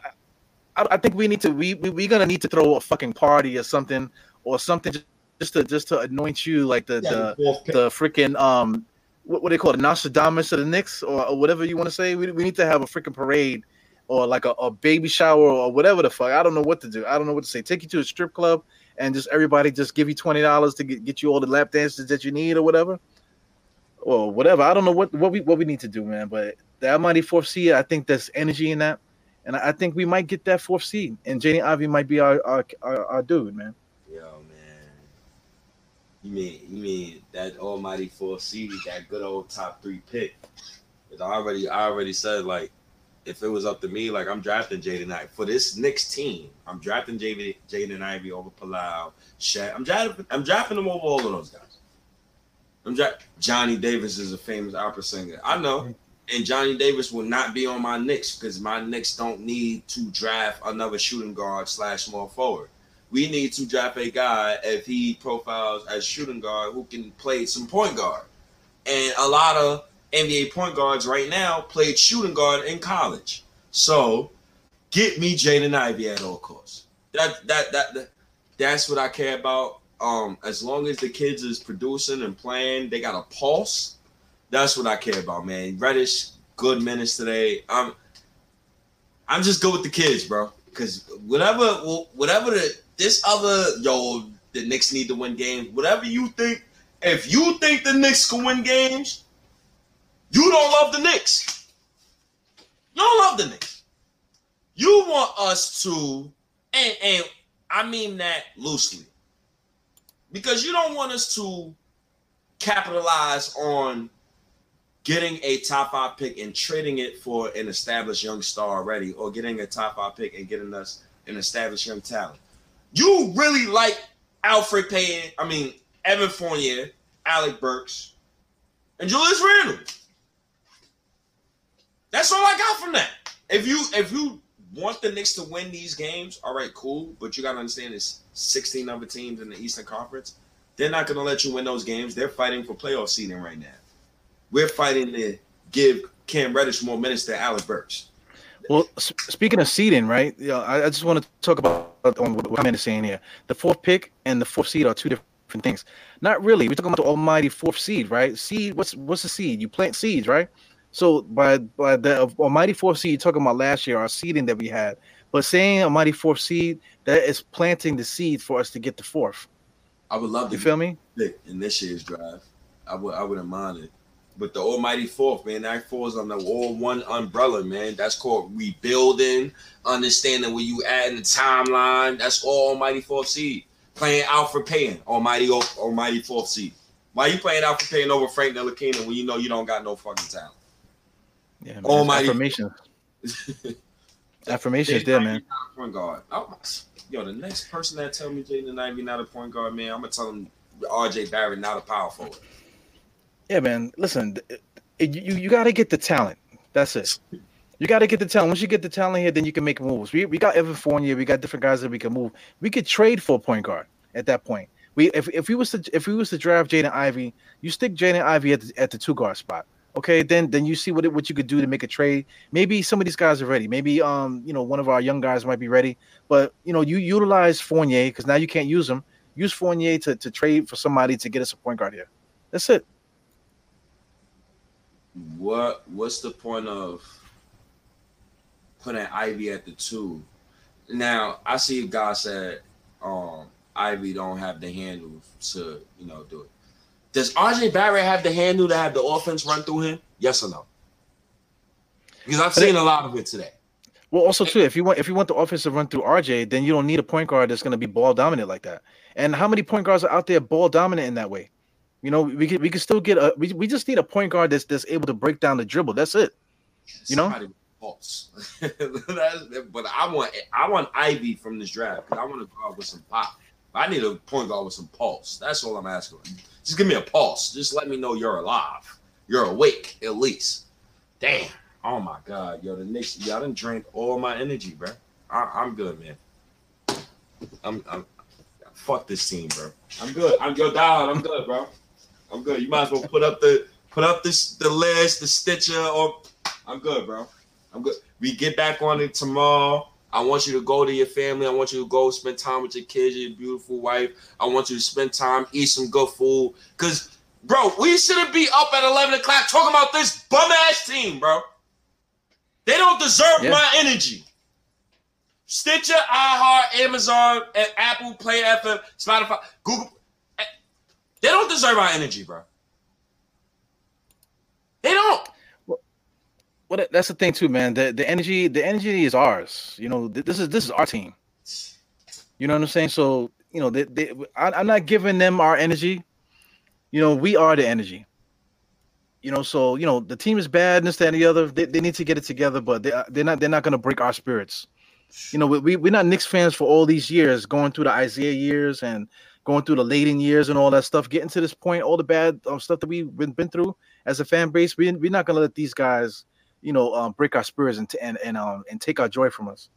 I I think we need to we we we gonna need to throw a fucking party or something or something just, just to just to anoint you like the the the freaking um what, what they call it Nostradamus of the Knicks or, or whatever you want to say. We, we need to have a freaking parade or like a, a baby shower or whatever the fuck. I don't know what to do. I don't know what to say. Take you to a strip club and just everybody just give you twenty dollars to get, get you all the lap dances that you need or whatever. Or whatever. I don't know what, what we what we need to do, man. But the Almighty fourth seed, I think there's energy in that. And I think we might get that fourth seed. And Jaden Ivey might be our our, our, our dude, man. Yo, man. You mean you mean that almighty four seed, that good old top three pick? I already I already said like if it was up to me, like I'm drafting Jaden Ivey for this Knicks team. I'm drafting Jaden Ivey over Paolo, Shaq. I'm drafting I'm drafting them over all of those guys. I'm dra- Johnny Davis is a famous opera singer. I know. And Johnny Davis will not be on my Knicks because my Knicks don't need to draft another shooting guard slash small forward. We need to draft a guy if he profiles as shooting guard who can play some point guard. And a lot of NBA point guards right now played shooting guard in college. So get me Jaden Ivey at all costs. That, that that that that's what I care about. Um, as long as the kids is producing and playing, they got a pulse. That's what I care about, man. Reddish, good minutes today. I'm I'm just good with the kids, bro. Cause whatever whatever the this other yo, the Knicks need to win games. Whatever you think, if you think the Knicks can win games, you don't love the Knicks. You don't love the Knicks. You want us to, and, and I mean that loosely, because you don't want us to capitalize on getting a top five pick and trading it for an established young star already, or getting a top five pick and getting us an established young talent. You really like Alfred Payton, I mean, Evan Fournier, Alec Burks, and Julius Randle. That's all I got from that. If you if you want the Knicks to win these games, all right, cool. But you gotta understand there's 16 other teams in the Eastern Conference. They're not gonna let you win those games. They're fighting for playoff seeding right now. We're fighting to give Cam Reddish more minutes than Alec Burks. Well, speaking of seeding, right? Yeah, I, I, just want to talk about on what I'm saying here. The fourth pick and the fourth seed are two different things. Not really. We're talking about the almighty fourth seed, right? Seed. What's what's the seed? You plant seeds, right? So by by the almighty fourth seed, you're talking about last year, our seeding that we had. But saying almighty fourth seed, that is planting the seed for us to get the fourth. I would love to you feel me in this year's drive. I would I wouldn't mind it. But the almighty fourth, man, that falls on the all one umbrella, man. That's called rebuilding, understanding where you at in the timeline. That's all almighty fourth seed. Playing Elfrid Payton, almighty almighty fourth seed. Why you playing out for paying over Frank Ntilikina when you know you don't got no fucking talent? Yeah, man, oh Almighty affirmation. Affirmations there, man. Point guard. Oh, yo, the next person that tell me Jaden Ivey not a point guard, man, I'm gonna tell him RJ Barrett not a power forward. Yeah, man. Listen, you you got to get the talent. That's it. You got to get the talent. Once you get the talent here, then you can make moves. We, we got Evan Fournier. We got different guys that we can move. We could trade for a point guard at that point. We if, if we was to if we was to draft Jaden Ivey, you stick Jaden Ivey at the, at the two guard spot. Okay, then then you see what it, what you could do to make a trade. Maybe some of these guys are ready. Maybe um you know one of our young guys might be ready. But you know you utilize Fournier because now you can't use him. Use Fournier to, to trade for somebody to get us a point guard here. That's it. What what's the point of putting Ivey at the two? Now I see a guy said um Ivey don't have the handle to you know do it. Does RJ Barrett have the handle to have the offense run through him? Yes or no? Because I've seen a lot of it today. Well, also too, if you want if you want the offense to run through RJ, then you don't need a point guard that's going to be ball dominant like that. And how many point guards are out there ball dominant in that way? You know, we could we could still get a we, we just need a point guard that's that's able to break down the dribble. That's it. You know. Pulse. but I want I want Ivey from this draft because I want to go out with some pop. I need a point guard with some pulse. That's all I'm asking. Just give me a pulse. Just let me know you're alive. You're awake at least. Damn. Oh my God, yo, the Knicks, y'all done drained all my energy, bro. I, am good, man. I'm, I'm, fuck this team, bro. I'm good. I'm your dog. I'm good, bro. I'm good. You might as well put up the put up this the list, the Stitcher, or I'm good, bro. I'm good. We get back on it tomorrow. I want you to go to your family. I want you to go spend time with your kids, your beautiful wife. I want you to spend time, eat some good food. Cause, bro, we shouldn't be up at 11 o'clock talking about this bum ass team, bro. They don't deserve yeah. my energy. Stitcher, iHeart, Amazon, and Apple, Play FM, Spotify, Google. Eh, they don't deserve our energy, bro. They don't. Well, that's the thing too, man. The the energy, the energy is ours. You know, this is this is our team. You know what I'm saying? So you know, they, they, I, I'm not giving them our energy. You know, we are the energy. You know, so you know the team is bad, and this, that, and the other. They, they need to get it together, but they they're not they're not going to break our spirits. You know, we, we we're not Knicks fans for all these years, going through the Isaiah years and going through the Layden years and all that stuff. Getting to this point, all the bad um, stuff that we've been, been through as a fan base, we we're not going to let these guys, you know, um, break our spirits and and and um and take our joy from us.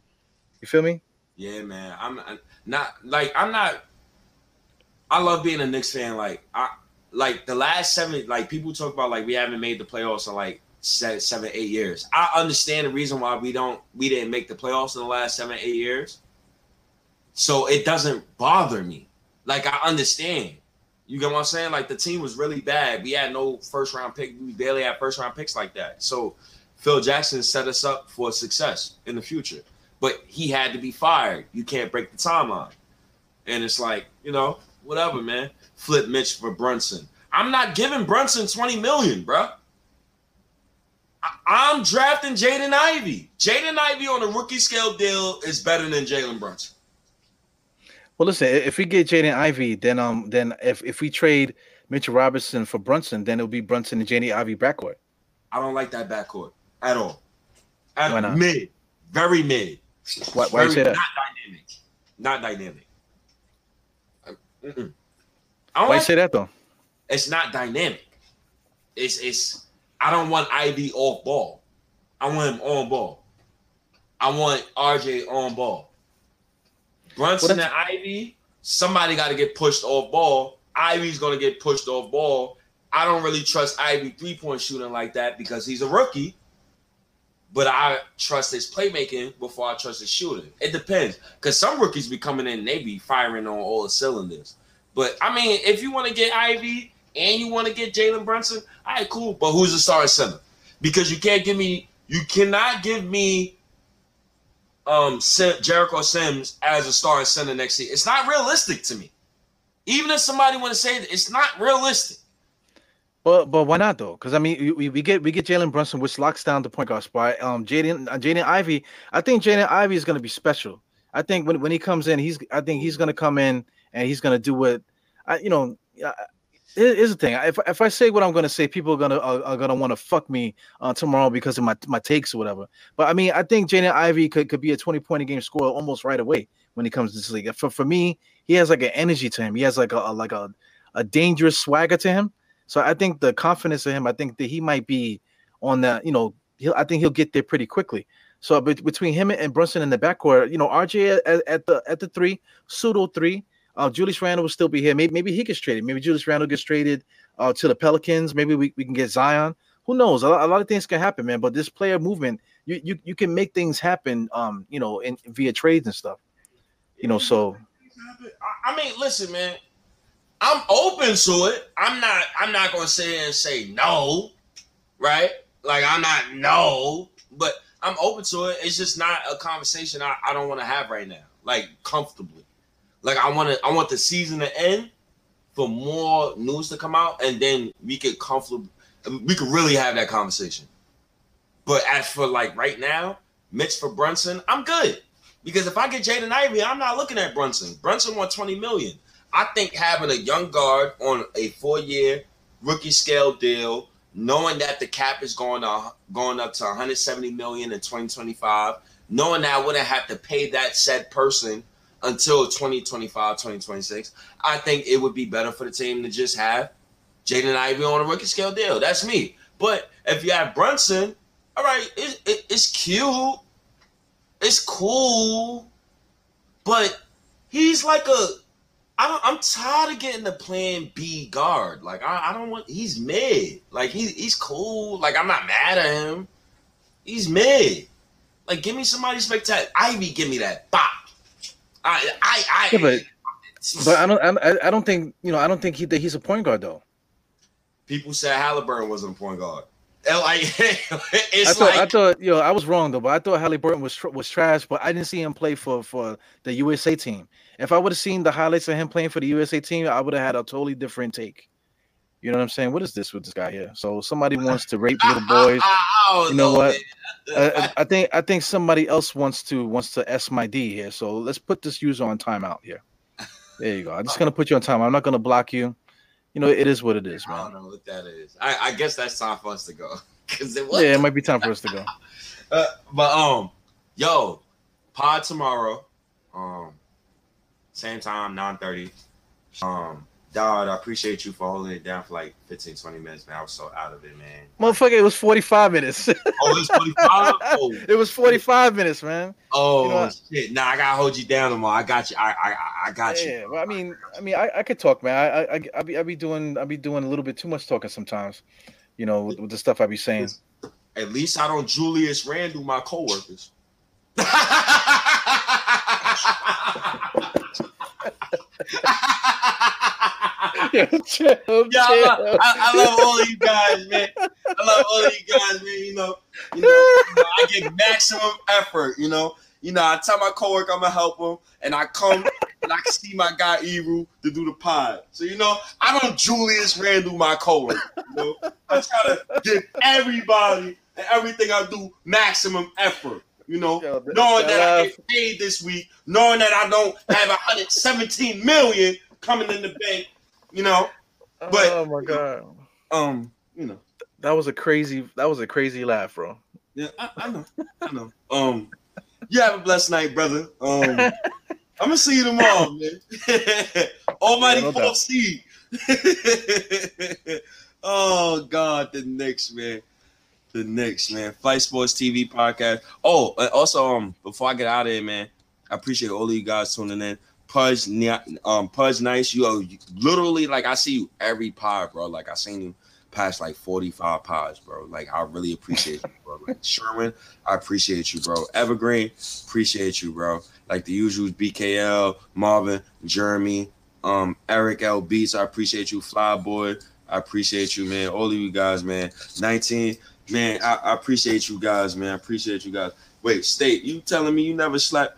You feel me? Yeah, man. I'm I'm not like I'm not. I love being a Knicks fan. Like I like the last seven. Like people talk about like we haven't made the playoffs in like seven, seven, eight years. I understand the reason why we don't we didn't make the playoffs in the last seven, eight years. So it doesn't bother me. Like I understand. You get what I'm saying? Like the team was really bad. We had no first round pick. We barely had first round picks like that. So Phil Jackson set us up for success in the future. But he had to be fired. You can't break the timeline. And it's like, you know, whatever, man. Flip Mitch for Brunson. I'm not giving Brunson 20 million, bro. I- am drafting Jaden Ivey. Jaden Ivey on a rookie scale deal is better than Jalen Brunson. Well, listen, if we get Jaden Ivey, then um, then if, if we trade Mitchell Robinson for Brunson, then it'll be Brunson and Jaden Ivey backcourt. I don't like that backcourt at all. At Why not? Mid, very mid. Why, why you say that? Not dynamic. Not dynamic. Um, mm-mm. I don't Why like say that though? it's not dynamic. It's it's I don't want Ivey off ball. I want him on ball. I want RJ on ball. Brunson Well, and Ivey, somebody got to get pushed off ball. Ivey's gonna get pushed off ball. I don't really trust Ivey three point shooting like that because he's a rookie. But I trust his playmaking before I trust his shooting. It depends because some rookies be coming in, and they be firing on all the cylinders. But I mean, if you want to get Ivey and you want to get Jalen Brunson, all right, cool. But who's the starting center? Because you can't give me, you cannot give me um Jericho Sims as a starting center next year. It's not realistic to me. Even if somebody want to say that, it's not realistic. Well, but why not though? Because I mean, we, we get we get Jalen Brunson, which locks down the point guard spot. Um, Jaden uh, Jaden Ivey, I think Jaden Ivey is going to be special. I think when, when he comes in, he's I think he's going to come in and he's going to do what I you know. here- Here's the thing: if if I say what I'm going to say, people are gonna are, are gonna want to fuck me uh, tomorrow because of my my takes or whatever. But I mean, I think Jaden Ivey could, could be a 20 point a game scorer almost right away when he comes to this league. For for me, he has like an energy to him. He has like a, a like a a dangerous swagger to him. So I think the confidence of him, I think that he might be on the, you know, I think he'll get there pretty quickly. So bet- between him and Brunson in the backcourt, you know, RJ at, at the at the three, pseudo three, uh, Julius Randle will still be here. Maybe maybe he gets traded. Maybe Julius Randle gets traded uh, to the Pelicans. Maybe we, we can get Zion. Who knows? A lot, a lot of things can happen, man. But this player movement, you you, you can make things happen, um, you know, in via trades and stuff. You know, so I mean, listen, man. I'm open to it. I'm not. I'm not gonna sit and say no, right? Like I'm not no, but I'm open to it. It's just not a conversation I, I don't want to have right now, like comfortably. Like I want to. I want the season to end for more news to come out, and then we could comfortable. We could really have that conversation. But as for like right now, Mitch for Brunson, I'm good. Because if I get Jaden Ivey, I'm not looking at Brunson. Brunson won 20 million. I think having a young guard on a four-year rookie scale deal, knowing that the cap is going to going up to 170 million in 2025, knowing that I wouldn't have to pay that said person until 2025, 2026, I think it would be better for the team to just have Jaden Ivey on a rookie scale deal. That's me. But if you have Brunson, all right, it, it, it's cute, it's cool, but he's like a. I don't, I'm tired of getting the plan B guard. Like I, I don't want. He's mid. Like he, he's cool. Like I'm not mad at him. He's mid. Like give me somebody spectacular. Ivey, give me that. Bop. I, I, I. Yeah, but- but I don't I, I don't think you know I don't think he that he's a point guard though. people said Halliburton wasn't a point guard. Like I thought, like I thought, you know, I was wrong though, but I thought Halliburton was tr- was trash. But I didn't see him play for for the USA team. If I would have seen the highlights of him playing for the USA team, I would have had a totally different take. You know what I'm saying? What is this with this guy here? So somebody wants to rape little boys. You know what? I, I think I think somebody else wants to wants to s my d here. So let's put this user on timeout here. There you go. I'm just gonna put you on time. I'm not gonna block you. You you know, it is what it is, man. I don't know what that is. I, I guess that's time for us to go. Cause it was Yeah, it might be time for us to go. Uh, but um, yo, pod tomorrow. Um, same time, 9:30. Um, Dog, I appreciate you for holding it down for like 15, 20 minutes, man. I was so out of it, man. Motherfucker, it was 45 minutes. Oh, it's 45? oh, it was 45 minutes, man. oh You know shit. Nah, I gotta hold you down tomorrow. I got you. I I, I- got Yeah, you. well, I mean, I mean, I, I could talk, man. I, I, I, I be, I be doing, I be doing a little bit too much talking sometimes. You know, with, with the stuff I be saying. At least I don't Julius Randle my coworkers. Yo, Yeah, I love. I, I love all of you guys, man. I love all of you guys, man. You know, you know, you know, I get maximum effort. You know, you know. I tell my coworker I'm gonna help him, and I come and I see my guy Eru to do the pod. So you know, I don't Julius Randle my coworker. You know, I try to give everybody and everything I do maximum effort. You know, Yo, knowing that I get paid this week, knowing that I don't have 117 million coming in the bank. You know, but- oh my god, um, you know. that was a crazy, that was a crazy laugh, bro. Yeah, I, I know. I know. Um, you have a blessed night, brother. Um, I'm gonna see you tomorrow, man. Almighty Yeah, no seed. oh God, the Knicks, man. The Knicks, man. Fight Sports TV podcast. Oh, also, um, before I get out of here, man, I appreciate all of you guys tuning in. Pudge, um, Pudge, nice. You, are literally like I see you every pod, bro. Like I seen you past like 45 pods, bro. Like I really appreciate you, bro. Like Sherman, I appreciate you, bro. Evergreen, appreciate you, bro. Like the usual BKL, Marvin, Jeremy, um, Eric L. Beats, I appreciate you, Flyboy. I appreciate you, man. All of you guys, man. 19, man, I, I appreciate you guys, man. I appreciate you guys. Wait, State, you telling me you never slept?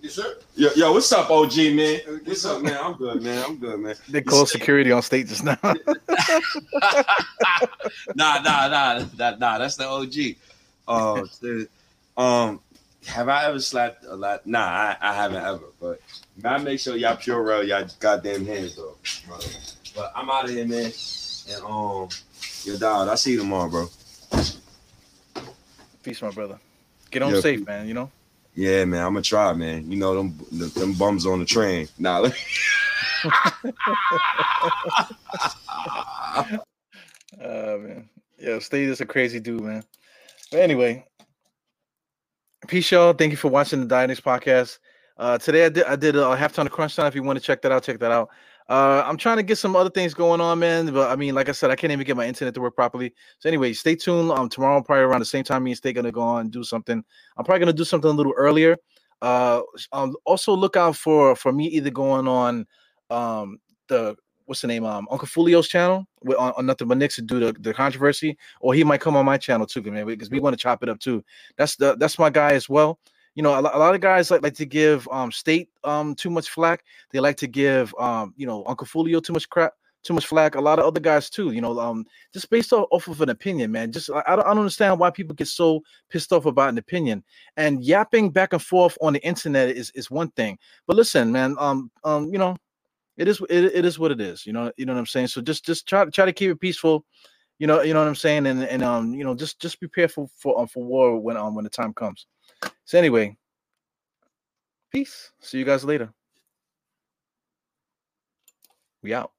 Yes, sir. Yo, yo, what's up, OG, man? What's up, man? I'm good, man. I'm good, man. They called security on state just now. nah, nah, nah, nah, nah. That's the OG. Oh, shit. um, have I ever slapped a lot? Nah, I, I haven't ever. But I make sure y'all pure real y'all goddamn hands though. But I'm out of here, man. And um, your dog. I'll see you tomorrow, bro. Peace, my brother. Get home Yeah, safe, man. You know. Yeah, man. I'm gonna try, man. You know them them bums on the train. Nah. Uh man. Yeah, State is a crazy dude, man. But anyway, peace, y'all. Thank you for watching the Dynix podcast. Uh, today I did I did a halftime crunch time. If you want to check that out, check that out. Uh, I'm trying to get some other things going on, man. But I mean, like I said, I can't even get my internet to work properly. So anyway, stay tuned. Um, tomorrow probably around the same time me and State gonna go on and do something. I'm probably gonna do something a little earlier. Uh, um, also look out for for me either going on um the what's the name um Uncle Fulio's channel with on, on nothing but Knicks to do the, the controversy, or he might come on my channel too, man, because we want to chop it up too. That's the that's my guy as well. You know, a, a lot of guys like, like to give um state um too much flack. They like to give um you know Uncle Fulio too much crap, too much flack. A lot of other guys too. You know, um just based off, off of an opinion, man. Just I, I don't understand why people get so pissed off about an opinion. And yapping back and forth on the internet is is one thing. But listen, man, um um you know it is it, it is what it is you know you know what i'm saying so just just try try to keep it peaceful you know you know what i'm saying and and um you know just just prepare for for um, for war when um when the time comes so anyway peace. See you guys later. We out